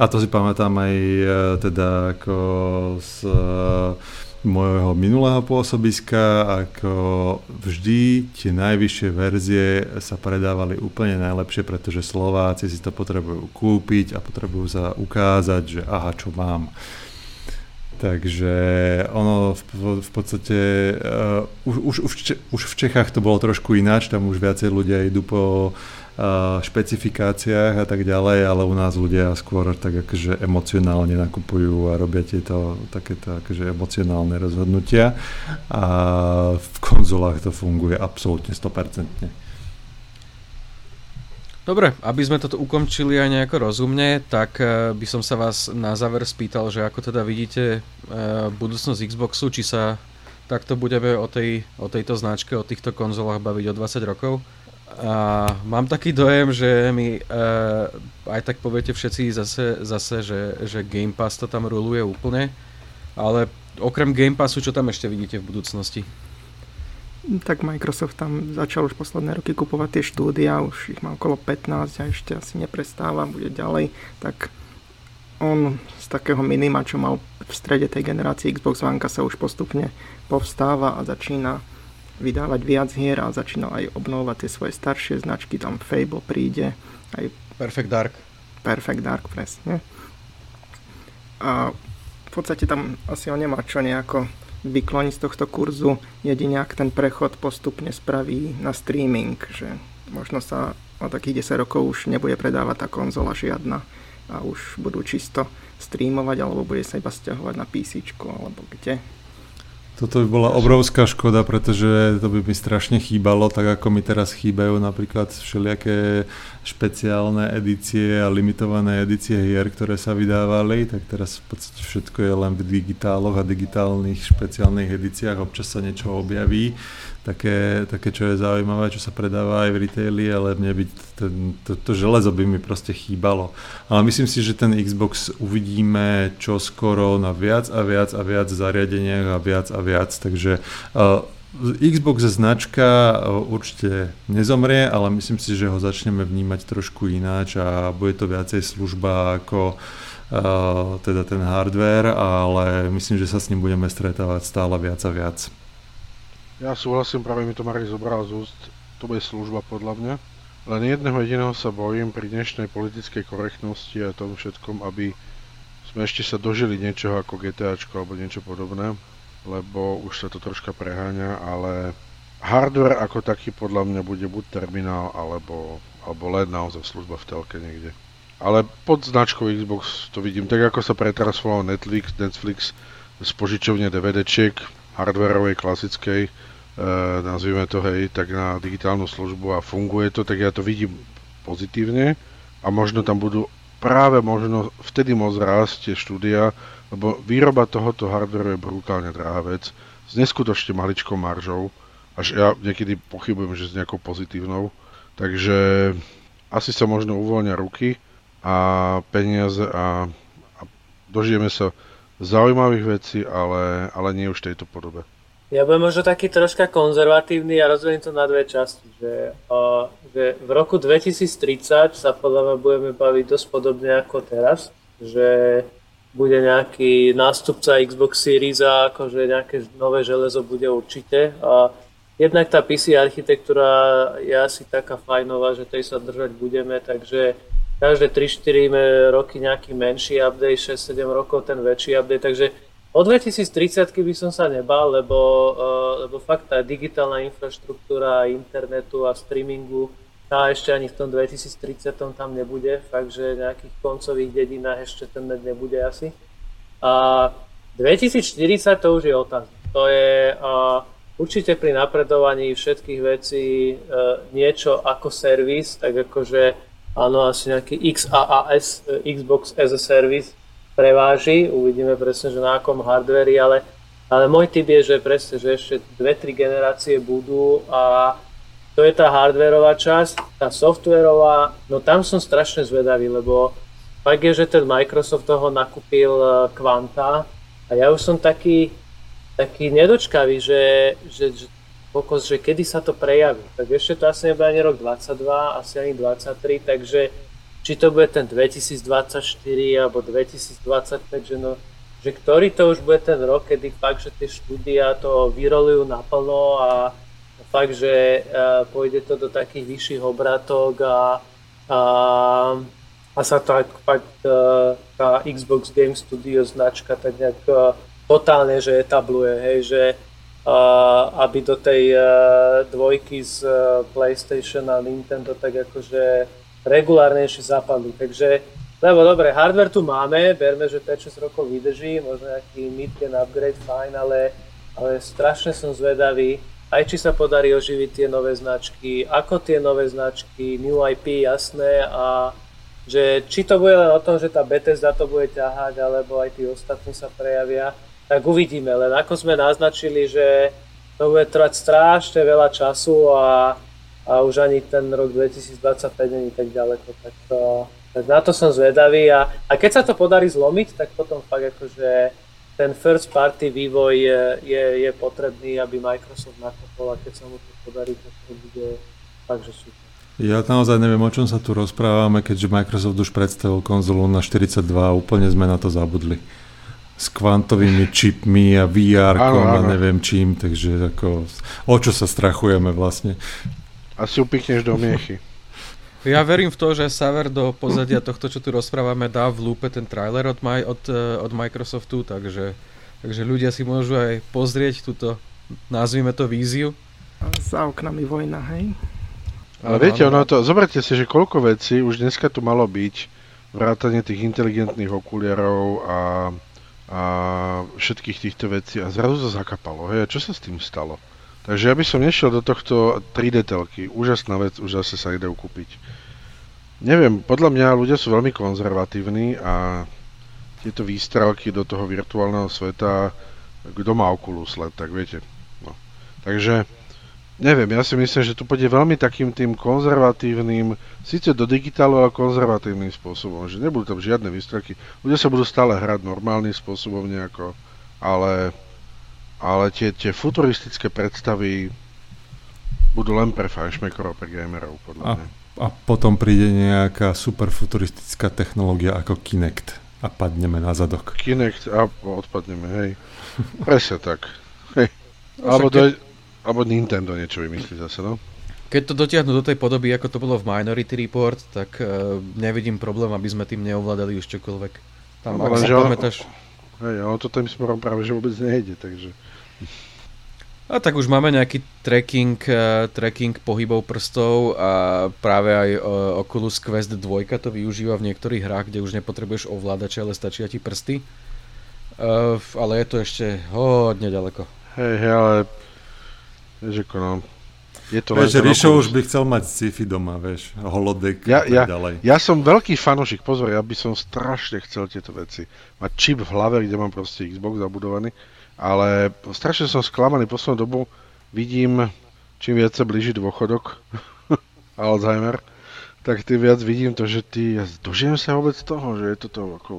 A to si pamätám aj teda ako z môjho minulého pôsobiska, ako vždy tie najvyššie verzie sa predávali úplne najlepšie, pretože Slováci si to potrebujú kúpiť a potrebujú sa ukázať, že aha, čo mám. Takže ono v, v podstate uh, už, už, už, už v Čechách to bolo trošku ináč, tam už viacej ľudia idú po uh, špecifikáciách a tak ďalej, ale u nás ľudia skôr tak akože emocionálne nakupujú a robia tieto takéto akože emocionálne rozhodnutia a v konzolách to funguje absolútne 100%. Dobre, aby sme toto ukončili aj nejako rozumne, tak eh, by som sa vás na záver spýtal, že ako teda vidíte eh, budúcnosť Xboxu, či sa takto budeme o, tej, o tejto značke, o týchto konzolách baviť o 20 rokov. A mám taký dojem, že mi uh, aj tak poviete všetci zase, zase že, že Game Pass to tam ruluje úplne, ale okrem Game Passu, čo tam ešte vidíte v budúcnosti? tak Microsoft tam začal už posledné roky kupovať tie štúdia, už ich má okolo 15 a ešte asi neprestáva, bude ďalej, tak on z takého minima, čo mal v strede tej generácie Xbox One sa už postupne povstáva a začína vydávať viac hier a začína aj obnovovať tie svoje staršie značky, tam Fable príde, aj Perfect Dark. Perfect Dark, presne. A v podstate tam asi on nemá čo nejako vykloniť z tohto kurzu, jedine ak ten prechod postupne spraví na streaming, že možno sa o takých 10 rokov už nebude predávať tá konzola žiadna a už budú čisto streamovať alebo bude sa iba stiahovať na PC alebo kde. Toto by bola obrovská škoda, pretože to by mi strašne chýbalo, tak ako mi teraz chýbajú napríklad všelijaké špeciálne edície a limitované edície hier, ktoré sa vydávali, tak teraz v podstate všetko je len v digitáloch a digitálnych špeciálnych edíciách, občas sa niečo objaví, také, také čo je zaujímavé, čo sa predáva aj v retaili, ale mne by ten, to, to železo by mi proste chýbalo. Ale myslím si, že ten Xbox uvidíme čo skoro na viac a viac a viac zariadeniach a viac a viac, takže uh, Xbox značka e, určite nezomrie, ale myslím si, že ho začneme vnímať trošku ináč a bude to viacej služba ako uh, teda ten hardware, ale myslím, že sa s ním budeme stretávať stále viac a viac. Ja súhlasím, práve mi to Marek zobral z úst, to bude služba podľa mňa. Len jedného jediného sa bojím pri dnešnej politickej korektnosti a tom všetkom, aby sme ešte sa dožili niečoho ako GTAčko alebo niečo podobné lebo už sa to troška preháňa, ale hardware ako taký podľa mňa bude buď terminál, alebo, alebo LED naozaj služba v telke niekde. Ale pod značkou Xbox to vidím tak, ako sa pretransformoval Netflix, Netflix z požičovne DVDčiek, hardwareovej, klasickej, nazvime to hej, tak na digitálnu službu a funguje to, tak ja to vidím pozitívne a možno tam budú práve možno vtedy môcť rásť tie štúdia, lebo výroba tohoto hardwareu je brutálne drahá vec, s neskutočne maličkou maržou, až ja niekedy pochybujem, že s nejakou pozitívnou. Takže asi sa možno uvoľnia ruky a peniaze a, a dožijeme sa zaujímavých vecí, ale, ale nie už v tejto podobe. Ja budem možno taký troška konzervatívny a rozvediem to na dve časti, že, uh, že v roku 2030 sa podľa mňa budeme baviť dosť podobne ako teraz, že bude nejaký nástupca Xbox Series a akože nejaké nové železo bude určite. A jednak tá PC architektúra je asi taká fajnová, že tej sa držať budeme, takže každé 3-4 roky nejaký menší update, 6-7 rokov ten väčší update, takže o 2030 by som sa nebal, lebo, uh, lebo fakt tá digitálna infraštruktúra internetu a streamingu tá ešte ani v tom 2030 tam nebude, fakt, že nejakých koncových dedinách ešte ten net nebude asi. A 2040 to už je otázka. To je uh, určite pri napredovaní všetkých vecí uh, niečo ako servis, tak akože áno, asi nejaký XAAS, Xbox as a Service preváži, uvidíme presne, že na akom hardveri, ale, ale môj tip je, že presne, že ešte 2-3 generácie budú a to je tá hardverová časť, tá softverová, no tam som strašne zvedavý, lebo fakt je, že ten Microsoft toho nakúpil kvanta a ja už som taký, taký nedočkavý, že, že, že pokos, že kedy sa to prejaví. Tak ešte to asi nebude ani rok 22, asi ani 23, takže či to bude ten 2024 alebo 2025, že no, že ktorý to už bude ten rok, kedy fakt, že tie štúdia to vyrolujú naplno a fakt, že uh, pôjde to do takých vyšších obratok a, a, a sa tak fakt uh, tá Xbox Game Studio značka tak nejak uh, totálne, že etabluje, hej, že uh, aby do tej uh, dvojky z uh, PlayStation a Nintendo tak akože regulárnejšie zapadli. Takže, lebo dobre, hardware tu máme, verme, že 5-6 rokov vydrží, možno nejaký mid-gen upgrade, fajn, ale, ale strašne som zvedavý, aj či sa podarí oživiť tie nové značky, ako tie nové značky, new IP, jasné, a že či to bude len o tom, že tá Bethesda to bude ťahať, alebo aj tí ostatní sa prejavia, tak uvidíme. Len ako sme naznačili, že to bude trvať strašne veľa času a, a už ani ten rok 2025 není tak ďaleko, tak, to, tak na to som zvedavý a, a keď sa to podarí zlomiť, tak potom fakt akože ten first party vývoj je, je, je potrebný, aby Microsoft nakopol a keď sa mu to podarí, tak to bude fakt, že super. Ja naozaj neviem, o čom sa tu rozprávame, keďže Microsoft už predstavil konzolu na 42 a úplne sme na to zabudli. S kvantovými *laughs* čipmi a VR a neviem čím, takže ako, o čo sa strachujeme vlastne. Asi upichneš do miechy. Ja verím v to, že Saver do pozadia tohto, čo tu rozprávame, dá v lúpe ten trailer od, my, od, eh, od Microsoftu, takže, takže ľudia si môžu aj pozrieť túto, nazvime to, víziu. A za oknami vojna, hej? Ale viete, ono to, zoberte si, že koľko vecí už dneska tu malo byť, vrátanie tých inteligentných okuliarov a, a všetkých týchto vecí a zrazu to zakapalo, hej, a čo sa s tým stalo? Takže ja by som nešiel do tohto 3D telky. Úžasná vec, už zase sa ide kúpiť. Neviem, podľa mňa ľudia sú veľmi konzervatívni a tieto výstrelky do toho virtuálneho sveta, kto má Oculus LED, tak viete. No. Takže, neviem, ja si myslím, že tu pôjde veľmi takým tým konzervatívnym, síce do digitálu, ale konzervatívnym spôsobom, že nebudú tam žiadne výstrelky. Ľudia sa budú stále hrať normálnym spôsobom nejako, ale ale tie, tie futuristické predstavy budú len pre fanšmekrov, pre gamerov, podľa a, mňa. A potom príde nejaká super futuristická technológia ako Kinect a padneme na zadok. Kinect a odpadneme, hej. *laughs* Presne tak. Hej. Alebo, do, alebo Nintendo niečo vymyslí zase, no. Keď to dotiahnu do tej podoby, ako to bolo v Minority Report, tak uh, nevidím problém, aby sme tým neovládali už čokoľvek. Tam, no, ak si pamätáš... Hej, ale to tým smerom práve, že vôbec nejde, takže... A tak už máme nejaký tracking, uh, tracking pohybov prstov a práve aj uh, Oculus Quest 2 to využíva v niektorých hrách, kde už nepotrebuješ ovládače, ale stačia ti prsty. Uh, ale je to ešte hodne ďaleko. Hej, hej, ale vieš ako no, je to vieš, Ríšo už by chcel mať sci-fi doma, vieš, holodek ja, a tak ja, ďalej. Ja som veľký fanošik, pozor, ja by som strašne chcel tieto veci. Mať čip v hlave, kde mám proste Xbox zabudovaný ale strašne som sklamaný poslednú dobu. Vidím, čím viac sa blíži dôchodok, *laughs* Alzheimer, tak tým viac vidím to, že ty, ja dožijem sa vôbec toho, že je toto ako,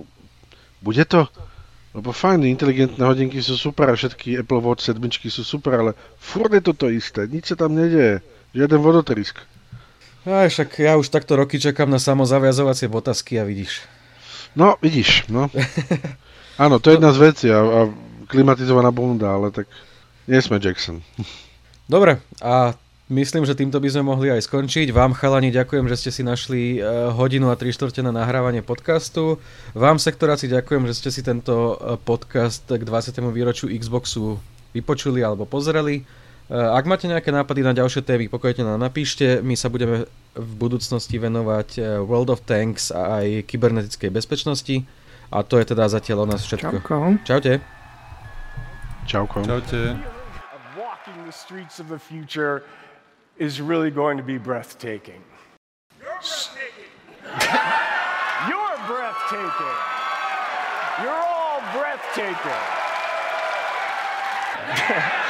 bude to? Lebo fajn, inteligentné hodinky sú super a všetky Apple Watch 7 sú super, ale furt je to to isté, nič sa tam nedieje, žiaden vodotrisk. Aj však ja už takto roky čakám na samozaviazovacie botasky a vidíš. No, vidíš, no. *laughs* Áno, to je jedna z vecí a, a klimatizovaná bunda, ale tak nie sme Jackson. Dobre, a Myslím, že týmto by sme mohli aj skončiť. Vám, chalani, ďakujem, že ste si našli eh, hodinu a 3 štvrte na nahrávanie podcastu. Vám, sektoráci, ďakujem, že ste si tento eh, podcast k 20. výročiu Xboxu vypočuli alebo pozreli. Eh, ak máte nejaké nápady na ďalšie témy, pokojne nám napíšte. My sa budeme v budúcnosti venovať World of Tanks a aj kybernetickej bezpečnosti. A to je teda zatiaľ o nás všetko. Čauko. Čaute. Čauko. Čaute. walking the streets of the future is really going to be breathtaking. You're *laughs* breathtaking. You're breathtaking. You're all breathtaking. *laughs*